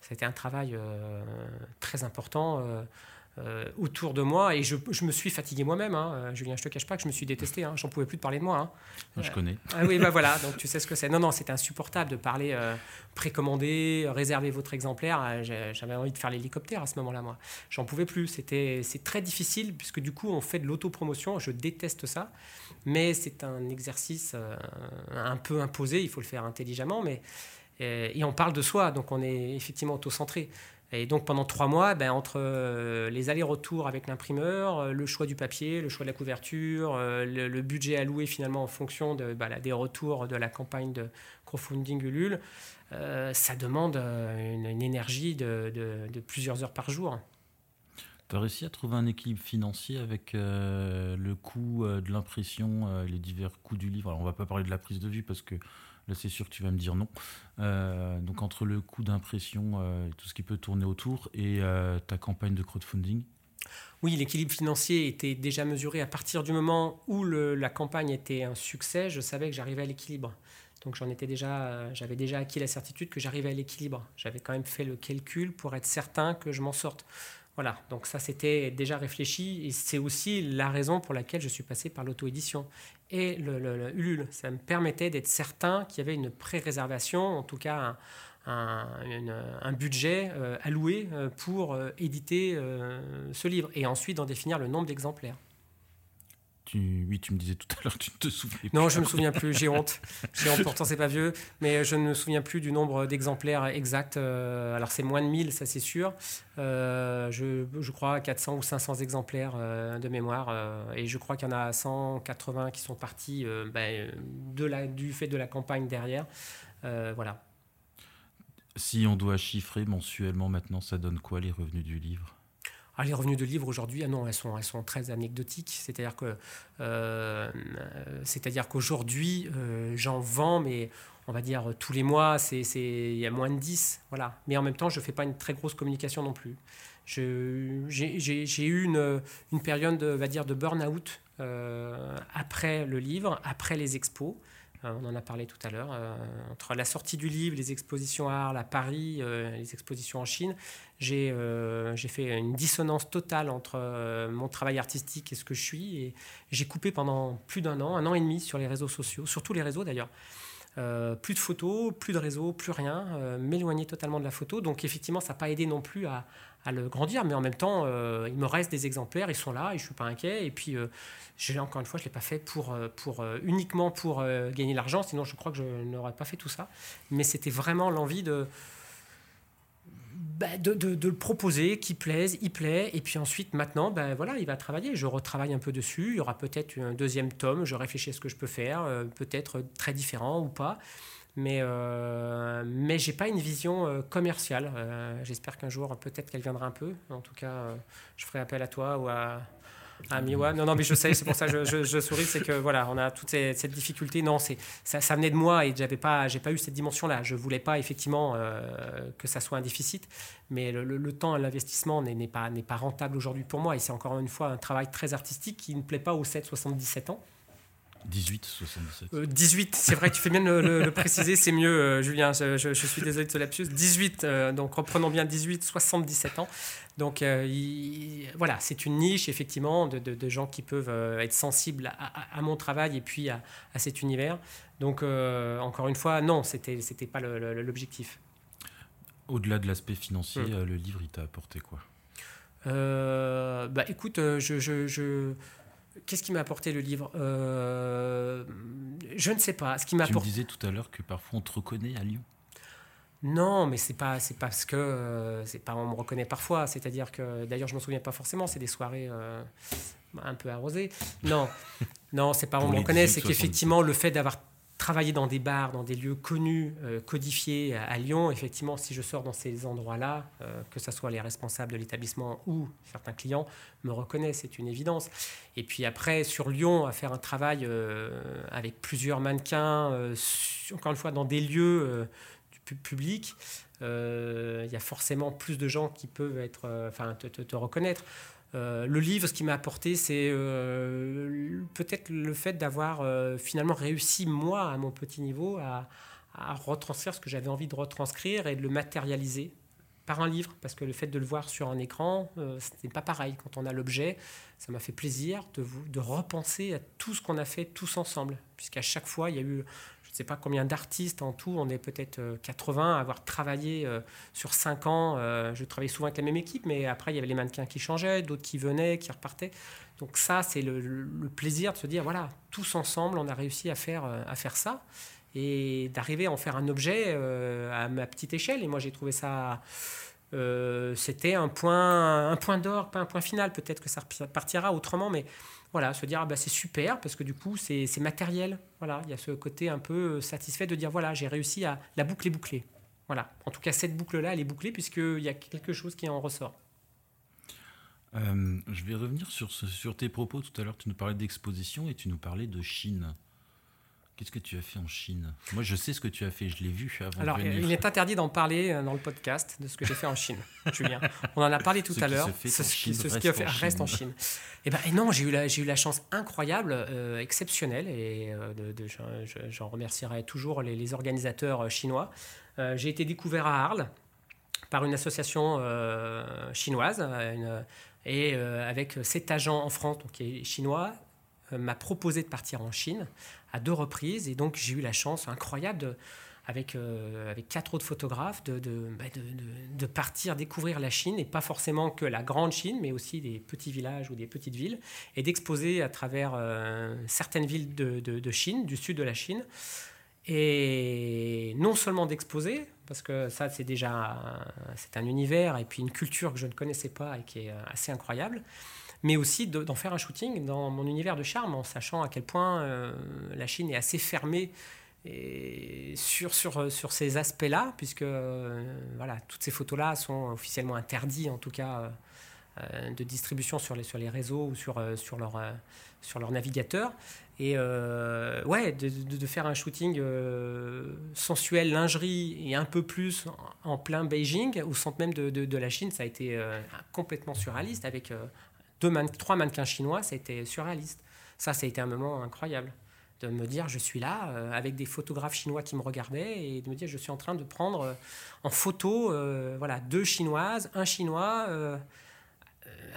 ça a été un travail très important euh, autour de moi et je, je me suis fatigué moi-même. Hein. Euh, Julien, je te cache pas que je me suis détesté. Hein. J'en pouvais plus de parler de moi. Hein. Je connais. Ah oui, bah voilà. Donc tu sais ce que c'est. Non, non, c'était insupportable de parler euh, précommandé, réserver votre exemplaire. J'avais envie de faire l'hélicoptère à ce moment-là, moi. J'en pouvais plus. C'était, c'est très difficile puisque du coup, on fait de l'autopromotion. Je déteste ça, mais c'est un exercice un peu imposé. Il faut le faire intelligemment, mais et on parle de soi, donc on est effectivement auto-centré. Et donc pendant trois mois, ben, entre euh, les allers-retours avec l'imprimeur, euh, le choix du papier, le choix de la couverture, euh, le, budget alloué finalement en fonction bah, des retours de la campagne de crowdfunding Ulule, ça demande une, énergie de, de, plusieurs heures par jour. Tu as réussi à trouver un équilibre financier avec le coût de l'impression, les divers coûts du livre? Alors on va pas parler de la prise de vue parce que Là, c'est sûr que tu vas me dire non. Euh, donc, entre le coût d'impression euh, et tout ce qui peut tourner autour et euh, ta campagne de crowdfunding Oui, l'équilibre financier était déjà mesuré à partir du moment où la campagne était un succès. Je savais que j'arrivais à l'équilibre. Donc j'en étais déjà, j'avais déjà acquis la certitude que j'arrivais à l'équilibre. J'avais quand même fait le calcul pour être certain que je m'en sorte. Voilà, donc ça c'était déjà réfléchi et c'est aussi la raison pour laquelle je suis passé par l'auto-édition et le, Ulule. Ça me permettait d'être certain qu'il y avait une pré-réservation, en tout cas un, budget euh, alloué euh, pour euh, éditer ce livre et ensuite d'en définir le nombre d'exemplaires. Tu, oui, tu me disais tout à l'heure, tu ne te souviens plus. Non, je ne me souviens plus, j'ai honte. J'ai honte, pourtant c'est pas vieux, mais je ne me souviens plus du nombre d'exemplaires exact. alors c'est moins de 1000, ça c'est sûr. je, je, crois 400 ou 500 exemplaires de mémoire, et je crois qu'il y en a 180 qui sont partis ben, de la, du fait de la campagne derrière. voilà. Si on doit chiffrer mensuellement maintenant, ça donne quoi les revenus du livre? Ah, les revenus de livre aujourd'hui, ah non, elles sont, elles sont très anecdotiques. C'est-à-dire que, euh, c'est-à-dire qu'aujourd'hui, euh, j'en vends, mais on va dire tous les mois, c'est, il y a moins de 10, voilà. Mais en même temps, je fais pas une très grosse communication non plus. j'ai, eu une, une, période, va dire, de burn-out euh, après le livre, après les expos. Euh, on en a parlé tout à l'heure. Euh, entre la sortie du livre, les expositions à Arles, à Paris, euh, les expositions en Chine, j'ai fait une dissonance totale entre mon travail artistique et ce que je suis. Et j'ai coupé pendant plus d'un an, un an et demi sur les réseaux sociaux, sur tous les réseaux d'ailleurs. plus de photos, plus de réseaux, plus rien, m'éloigner totalement de la photo. Donc effectivement, ça n'a pas aidé non plus à, à le grandir. Mais en même temps, euh, il me reste des exemplaires, ils sont là et je suis pas inquiet. Et puis, euh, encore une fois, je ne l'ai pas fait pour, euh, pour, uniquement pour gagner l'argent, sinon je crois que je n'aurais pas fait tout ça. Mais c'était vraiment l'envie de, bah, de, de, le proposer, qu'il plaise, il plaît. Et puis ensuite, maintenant, ben voilà, il va travailler. Je retravaille un peu dessus. Il y aura peut-être un deuxième tome. Je réfléchis à ce que je peux faire, peut-être très différent ou pas mais, euh, mais je n'ai pas une vision euh, commerciale. Euh, j'espère qu'un jour, peut-être qu'elle viendra un peu. En tout cas, je ferai appel à toi ou à, à Miwa. Non, non, mais je sais, c'est pour ça que je, je, souris, c'est que voilà, on a toute cette, difficulté. Non, c'est ça, ça, venait de moi et j'avais pas, j'ai pas eu cette dimension-là. Je voulais pas effectivement que ça soit un déficit, mais le, le, temps, l'investissement n'est pas, n'est pas rentable aujourd'hui pour moi. Et c'est encore une fois un travail très artistique qui ne plaît pas aux 7-77 ans. 18, 77. 18, c'est vrai, tu fais bien de le, préciser, c'est mieux, euh, Julien, je, suis désolé de ce lapsus. 18, euh, donc reprenons bien 18, 77 ans. Donc euh, voilà, c'est une niche, effectivement, de, gens qui peuvent être sensibles à, mon travail et puis à, cet univers. Donc, encore une fois, non, c'était n'était pas l'objectif. Au-delà de l'aspect financier, hmm. le livre, il t'a apporté quoi? Bah, Écoute, je, je Qu'est-ce qui m'a apporté le livre euh, Je ne sais pas. Ce qui tu me disais tout à l'heure que parfois on te reconnaît à Lyon. Non, mais c'est pas c'est parce que euh, c'est pas on me reconnaît parfois. C'est-à-dire que d'ailleurs je m'en souviens pas forcément. C'est des soirées euh, un peu arrosées. Non, non, c'est pas on me reconnaît. C'est qu'effectivement le fait d'avoir travailler dans des bars, dans des lieux connus, euh, codifiés à, Lyon, effectivement, si je sors dans ces endroits-là, euh, que ce soit les responsables de l'établissement ou certains clients, me reconnaissent, c'est une évidence. Et puis après, sur Lyon, à faire un travail euh, avec plusieurs mannequins, encore une fois, dans des lieux du public, il y a forcément plus de gens qui peuvent être, te reconnaître. Euh, le livre, ce qui m'a apporté, c'est euh, peut-être le fait d'avoir euh, finalement réussi, moi, à mon petit niveau, à, retranscrire ce que j'avais envie de retranscrire et de le matérialiser par un livre, parce que le fait de le voir sur un écran, ce n'est pas pareil. Quand on a l'objet, ça m'a fait plaisir de, de repenser à tout ce qu'on a fait tous ensemble, puisqu'à chaque fois, il y a eu ne sais pas combien d'artistes en tout, on est peut-être 80 euh, à avoir travaillé euh, sur 5 ans. Euh, je travaillais souvent avec la même équipe, mais après, il y avait les mannequins qui changeaient, d'autres qui venaient, qui repartaient. Donc ça, c'est le, plaisir de se dire, voilà, tous ensemble, on a réussi à faire, à faire ça et d'arriver à en faire un objet à ma petite échelle. Et moi, j'ai trouvé ça... c'était un point, un point d'or, pas un point final. Peut-être que ça partira autrement, mais voilà, se dire ah bah, c'est super parce que du coup c'est matériel. Voilà, il y a ce côté un peu satisfait de dire voilà j'ai réussi à la boucle est bouclée. Voilà, en tout cas cette boucle là elle est bouclée puisqu'il y a quelque chose qui en ressort. Euh, je vais revenir sur, sur tes propos tout à l'heure. Tu nous parlais d'exposition et tu nous parlais de Chine. Qu'est-ce que tu as fait en Chine? Moi, je sais ce que tu as fait, je l'ai vu avant Alors, de venir. il est interdit d'en parler euh, dans le podcast de ce que j'ai fait en Chine, Julien. On en a parlé tout Ce à l'heure. Ce en qui, ce reste qui en fait- reste en Chine. Et ben, et non, j'ai eu, la- j'ai eu la chance incroyable, euh, exceptionnelle, et euh, de- de- j'en- je- j'en remercierai toujours les, les organisateurs chinois. Euh, j'ai été découvert à Arles par une association chinoise, une- et avec cet agent en France, donc qui est chinois, m'a proposé de partir en Chine à deux reprises, et donc j'ai eu la chance incroyable de avec, euh, avec quatre autres photographes, bah, de- de- de partir découvrir la Chine, et pas forcément que la grande Chine, mais aussi des petits villages ou des petites villes, et d'exposer à travers euh, certaines villes de, Chine, du sud de la Chine, et non seulement d'exposer, parce que ça c'est déjà c'est un univers et puis une culture que je ne connaissais pas et qui est euh, assez incroyable, mais aussi de- d'en faire un shooting dans mon univers de charme, en sachant à quel point euh, la Chine est assez fermée sur, sur, sur ces aspects-là, puisque euh, voilà, toutes ces photos-là sont officiellement interdites, en tout cas euh, euh, de distribution sur les, sur les réseaux ou sur, euh, sur, leur, euh, sur leur navigateur. Et euh, ouais, de, de- faire un shooting euh, sensuel, lingerie et un peu plus en, en plein Beijing, au centre même de, de- la Chine, ça a été euh, complètement surréaliste avec euh, deux man- trois mannequins chinois, été surréaliste. Ça, ça a été un moment incroyable de me dire je suis là euh, avec des photographes chinois qui me regardaient et de me dire je suis en train de prendre euh, en photo euh, voilà deux chinoises, un chinois.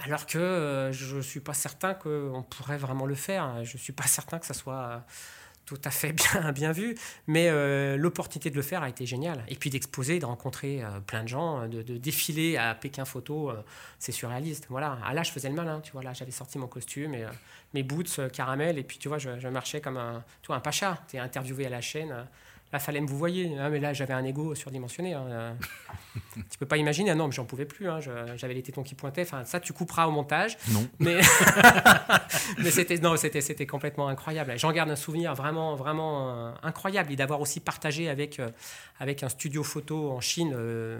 alors que je ne suis pas certain qu'on pourrait vraiment le faire. Je ne suis pas certain que ça soit tout à fait bien, vu. Mais euh, l'opportunité de le faire a été géniale. Et puis d'exposer, de rencontrer euh, plein de gens, de, défiler à Pékin Photo, euh, c'est surréaliste. Voilà. Ah, là, je faisais le malin. Tu vois, là, j'avais sorti mon costume et mes boots caramel. Et puis, tu vois, je, marchais comme un, tu vois, un pacha. Tu es interviewé à la chaîne. Là, me vous voyez. Ah, mais là, j'avais un ego surdimensionné. hein, tu peux pas imaginer. Ah non, mais j'en pouvais plus. hein, J'avais les tétons qui pointaient. Enfin, ça, tu couperas au montage. Non. Mais, mais c'était non, c'était c'était complètement incroyable. J'en garde un souvenir vraiment vraiment euh, incroyable et d'avoir aussi partagé avec euh, avec un studio photo en Chine euh,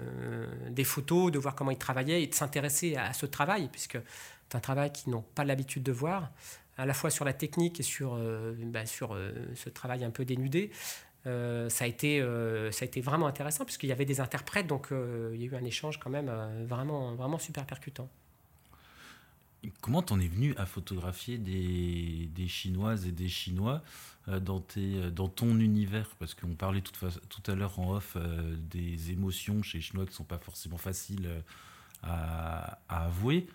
des photos, de voir comment ils travaillaient et de s'intéresser à, ce travail puisque c'est un travail qu'ils n'ont pas l'habitude de voir à la fois sur la technique et sur euh, bah, sur euh, ce travail un peu dénudé. Euh, ça, a été, euh, ça a été vraiment intéressant puisqu'il y avait des interprètes, donc euh, il y a eu un échange quand même vraiment, vraiment super percutant. Comment t'en es venu à photographier des, Chinoises et des Chinois dans, tes, dans ton univers? Parce qu'on parlait tout, à l'heure en off des émotions chez les Chinois qui ne sont pas forcément faciles à, avouer.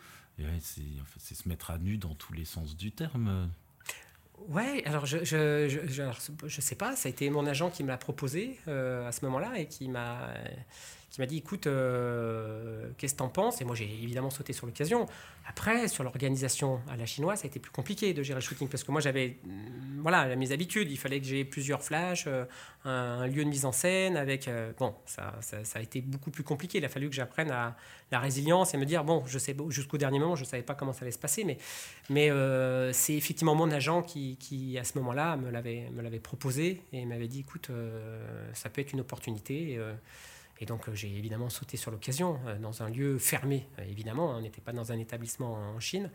C'est se mettre à nu dans tous les sens du terme. Ouais, alors je, je, je, je, je sais pas, ça a été mon agent qui me l'a proposé euh, à ce moment-là et qui m'a qui m'a dit écoute, euh, qu'est-ce que t'en penses? Et moi j'ai évidemment sauté sur l'occasion. Après, sur l'organisation à la chinoise, ça a été plus compliqué de gérer le shooting parce que moi j'avais mm, voilà mes habitudes. Il fallait que j'ai plusieurs flashs, euh, un, lieu de mise en scène avec euh, bon, ça, ça, a été beaucoup plus compliqué. Il a fallu que j'apprenne à la résilience et me dire bon, je sais jusqu'au dernier moment, je savais pas comment ça allait se passer, mais mais c'est effectivement mon agent qui, à ce moment-là, me l'avait, proposé et m'avait dit écoute, ça peut être une opportunité. Et donc, euh, j'ai évidemment sauté sur l'occasion euh, dans un lieu fermé. Euh, évidemment, on n'était pas dans un établissement en Chine,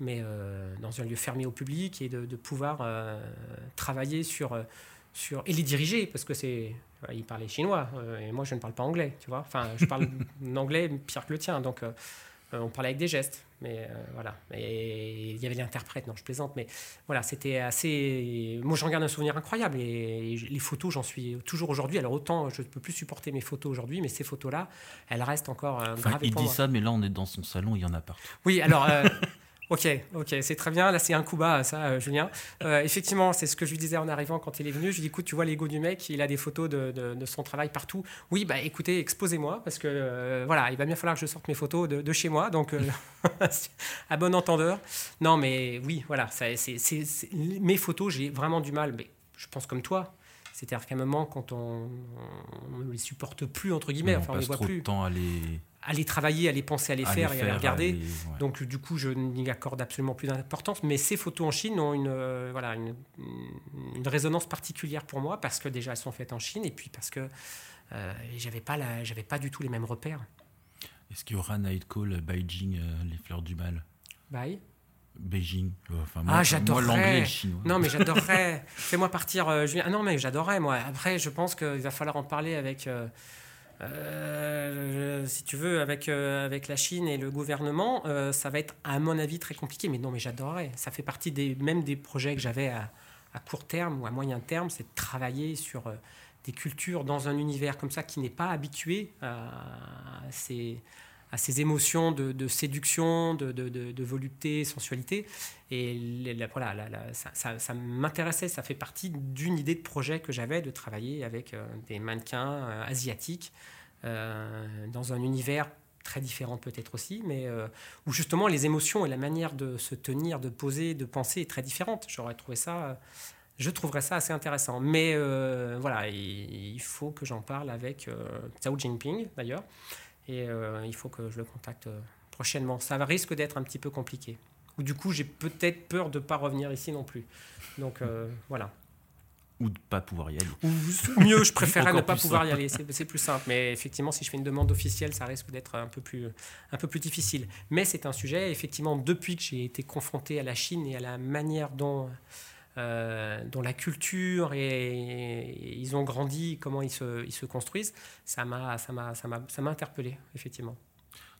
mais dans un lieu fermé au public et de, de pouvoir travailler sur, sur. et les diriger, parce que c'est. Ils parlaient chinois et moi, je ne parle pas anglais, tu vois. Enfin, je parle anglais pire que le tien, donc. Euh, euh, on parlait avec des gestes, mais euh, voilà. Et il y avait l'interprète, non, je plaisante, mais voilà, c'était assez. Moi, j'en garde un souvenir incroyable. Et, les photos, j'en suis toujours aujourd'hui. Alors, autant je ne peux plus supporter mes photos aujourd'hui, mais ces photos-là, elles restent encore euh, Enfin, gravées il dit moi. ça, mais là on est dans son salon, il y en a partout. Oui, alors. Ok, ok, c'est très bien. Là, c'est un coup bas, ça, euh, Julien. Euh, effectivement, c'est ce que je lui disais en arrivant quand il est venu. Je lui dis, écoute, tu vois l'ego du mec, il a des photos de, de- de son travail partout. Oui, bah écoutez, exposez-moi, parce que euh, voilà, il va bien falloir que je sorte mes photos de, de chez moi, donc à bon entendeur. Non, mais oui, voilà, ça, c'est, c'est- c'est- mes photos, j'ai vraiment du mal, mais je pense comme toi. C'est-à-dire qu'à un moment, quand on ne les supporte plus, entre guillemets, on enfin, on les voit trop plus, de temps à les, à les travailler, à les penser, à les à faire et à les regarder. les- ouais. Donc du coup, je n'y accorde absolument plus d'importance. Mais ces photos en Chine ont une, euh, voilà, une, une résonance particulière pour moi parce que déjà elles sont faites en Chine et puis parce que euh, j'avais pas la, j'avais pas du tout les mêmes repères. Est-ce qu'il y aura Night Call, Beijing, euh, les fleurs du mal? Bye. Beijing. Enfin, moi, ah, j'adorerais. l'anglais le chinois. Non, mais j'adorerais. Fais-moi partir. Euh, ah non, mais j'adorerais, moi. Après, je pense qu'il va falloir en parler avec. Euh, euh, si tu veux, avec, avec la Chine et le gouvernement, ça va être, à mon avis, très compliqué. Mais non, mais j'adorerais. Ça fait partie des, même des projets que j'avais à, à, court terme ou à moyen terme, c'est de travailler sur des cultures dans un univers comme ça qui n'est pas habitué à ces à ces émotions de, séduction, de, de, volupté, sensualité. Et voilà, ça, m'intéressait, ça fait partie d'une idée de projet que j'avais de travailler avec euh, des mannequins euh, asiatiques euh, dans un univers très différent peut-être aussi, mais où justement les émotions et la manière de se tenir, de poser, de penser est très différente. J'aurais trouvé ça, je trouverais ça assez intéressant. Mais voilà, il, faut que j'en parle avec Xiao Jinping d'ailleurs. Et euh, il faut que je le contacte euh, prochainement. Ça risque d'être un petit peu compliqué. Ou du coup, j'ai peut-être peur de ne pas revenir ici non plus. Donc euh, voilà. Ou de ne pas pouvoir y aller. Ou mieux, je préférerais ne pas pouvoir y aller. C'est plus simple. Mais effectivement, si je fais une demande officielle, ça risque d'être un, peu plus, un peu plus difficile. Mais c'est un sujet, effectivement, depuis que j'ai été confronté à la Chine et à la manière dont dont la culture et, ils ont grandi, comment ils se, ils se construisent, ça m'a, ça m'a, ça m'a, ça m'a interpellé, effectivement.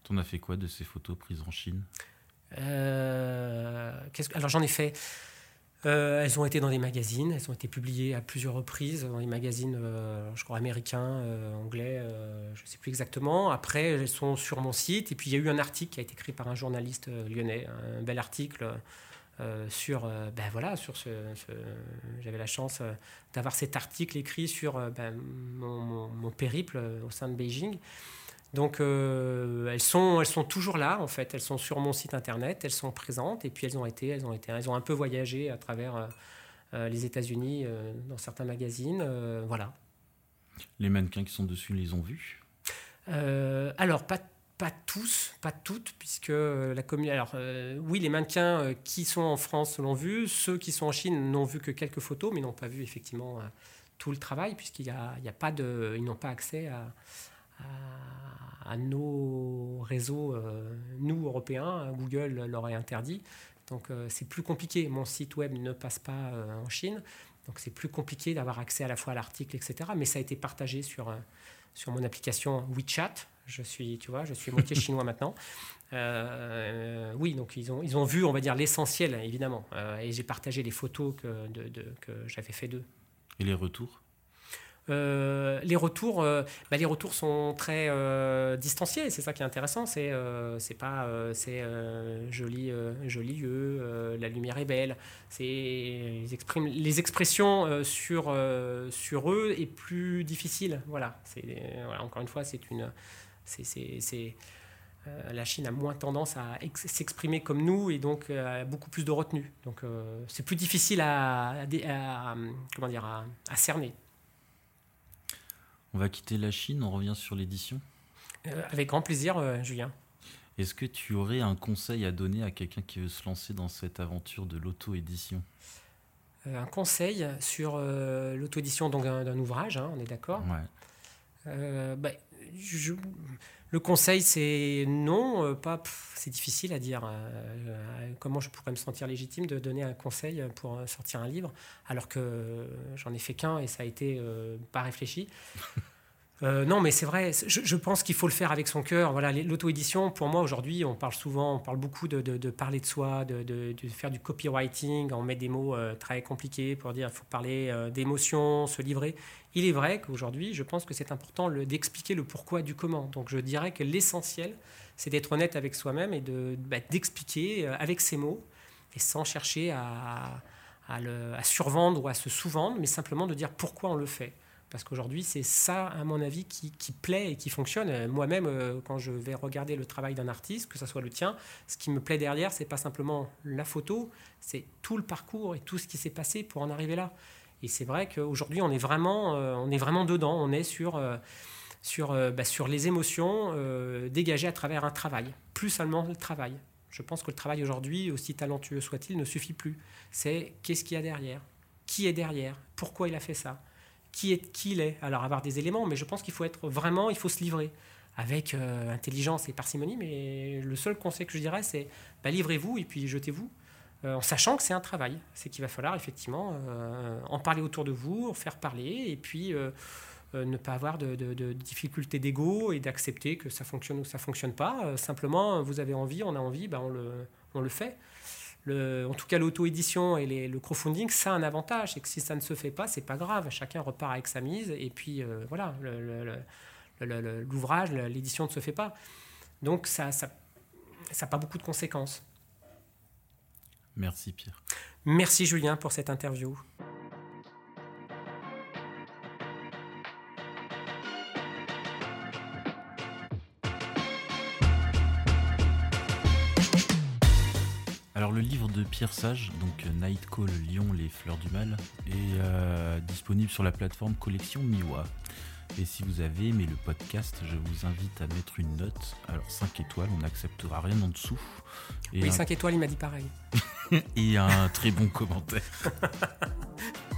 T'en as fait quoi de ces photos prises en Chine? Euh, Alors j'en ai fait. Euh, elles ont été dans des magazines, elles ont été publiées à plusieurs reprises dans des magazines, je crois américains, anglais, je ne sais plus exactement. Après, elles sont sur mon site. Et puis, il y a eu un article qui a été écrit par un journaliste lyonnais, un bel article euh, sur, euh, ben voilà, sur ce, j'avais la chance euh, d'avoir cet article écrit sur ben, mon, périple au sein de Beijing. Donc elles sont, elles sont toujours là en fait. Elles sont sur mon site internet, elles sont présentes et puis elles ont été, elles ont été, elles ont un peu voyagé à travers les États-Unis dans certains magazines, voilà. Les mannequins qui sont dessus les ont vus? Alors pas pas tous, pas toutes, puisque la commune. Alors, euh, oui, les mannequins euh, qui sont en France l'ont vu, ceux qui sont en Chine n'ont vu que quelques photos, mais n'ont pas vu effectivement euh, tout le travail, puisqu'il y a, a pas de, ils n'ont pas accès à, à, nos réseaux, nous Européens. Google leur est interdit, donc c'est plus compliqué. Mon site web ne passe pas en Chine, donc c'est plus compliqué d'avoir accès à la fois à l'article, etc. Mais ça a été partagé sur sur mon application WeChat je suis, tu vois, je suis moitié chinois maintenant. Euh, oui, donc ils ont, ils ont vu, on va dire, l'essentiel, évidemment. Euh, et j'ai partagé les photos que, de, que j'avais fait d'eux. Et les retours? Euh, les retours, bah, les retours sont très distanciés. C'est ça qui est intéressant. C'est, c'est pas, c'est joli, joli lieu. la lumière est belle. C'est, ils expriment les expressions sur sur eux est plus difficile. Voilà. C'est, voilà, encore une fois, c'est une c'est, euh, la Chine a moins tendance à s'exprimer comme nous et donc euh, a beaucoup plus de retenue. Donc euh, c'est plus difficile à, comment dire, à, cerner. On va quitter la Chine, on revient sur l'édition. avec grand plaisir, Julien. Est-ce que tu aurais un conseil à donner à quelqu'un qui veut se lancer dans cette aventure de l'auto-édition? Un conseil sur l'auto-édition d'un ouvrage, hein, on est d'accord? Ouais. Bah, le conseil, c'est non, euh, pas. C'est difficile à dire. Euh, euh, comment je pourrais me sentir légitime de donner un conseil pour sortir un livre, alors que j'en ai fait qu'un et ça a été pas réfléchi. Euh, non, mais c'est vrai. Je, pense qu'il faut le faire avec son cœur. Voilà, l'auto-édition, pour moi aujourd'hui, on parle souvent, on parle beaucoup de, parler de soi, de, faire du copywriting. On met des mots euh, très compliqués pour dire il faut parler euh, d'émotions, se livrer. Il est vrai qu'aujourd'hui, je pense que c'est important d'expliquer le pourquoi du comment. Donc, je dirais que l'essentiel, c'est d'être honnête avec soi-même et bah, d'expliquer avec ses mots et sans chercher à, à survendre ou à se sous-vendre, mais simplement de dire pourquoi on le fait. Parce qu'aujourd'hui, c'est ça, à mon avis, qui, plaît et qui fonctionne. Euh, moi-même, euh, quand je vais regarder le travail d'un artiste, que ce soit le tien, ce qui me plaît derrière, c'est pas simplement la photo, c'est tout le parcours et tout ce qui s'est passé pour en arriver là. Et c'est vrai qu'aujourd'hui, on est vraiment, euh, on est vraiment dedans. On est sur sur, bah, sur les émotions dégagées à travers un travail, plus seulement le travail. Je pense que le travail aujourd'hui, aussi talentueux soit-il, ne suffit plus. C'est qu'est-ce qu'il y a derrière? Qui est derrière? Pourquoi il a fait ça? Qui est qui il est. Alors avoir des éléments, mais je pense qu'il faut être vraiment, il faut se livrer avec euh, intelligence et parcimonie. Mais le seul conseil que je dirais, c'est bah, livrez-vous et puis jetez-vous. en sachant que c'est un travail. C'est qu'il va falloir effectivement en parler autour de vous, en faire parler, et puis ne pas avoir de, difficultés d'ego et d'accepter que ça fonctionne ou ça fonctionne pas. simplement, vous avez envie, on a envie, le, on le fait. Le, en tout cas, l'auto-édition et le crowdfunding, ça a un avantage. Et que si ça ne se fait pas, c'est pas grave. Chacun repart avec sa mise. Et puis, voilà, voilà, l'ouvrage, l'édition ne se fait pas. Donc ça n'a ça, ça pas beaucoup de conséquences. Merci Pierre. Merci Julien pour cette interview. De Pierre Sage, donc Night Call Lyon, les fleurs du mal, est euh, disponible sur la plateforme collection Miwa. Et si vous avez aimé le podcast, je vous invite à mettre une note. Alors 5 étoiles, on n'acceptera rien en dessous. Et oui, 5 étoiles, il m'a dit pareil. et un très bon commentaire.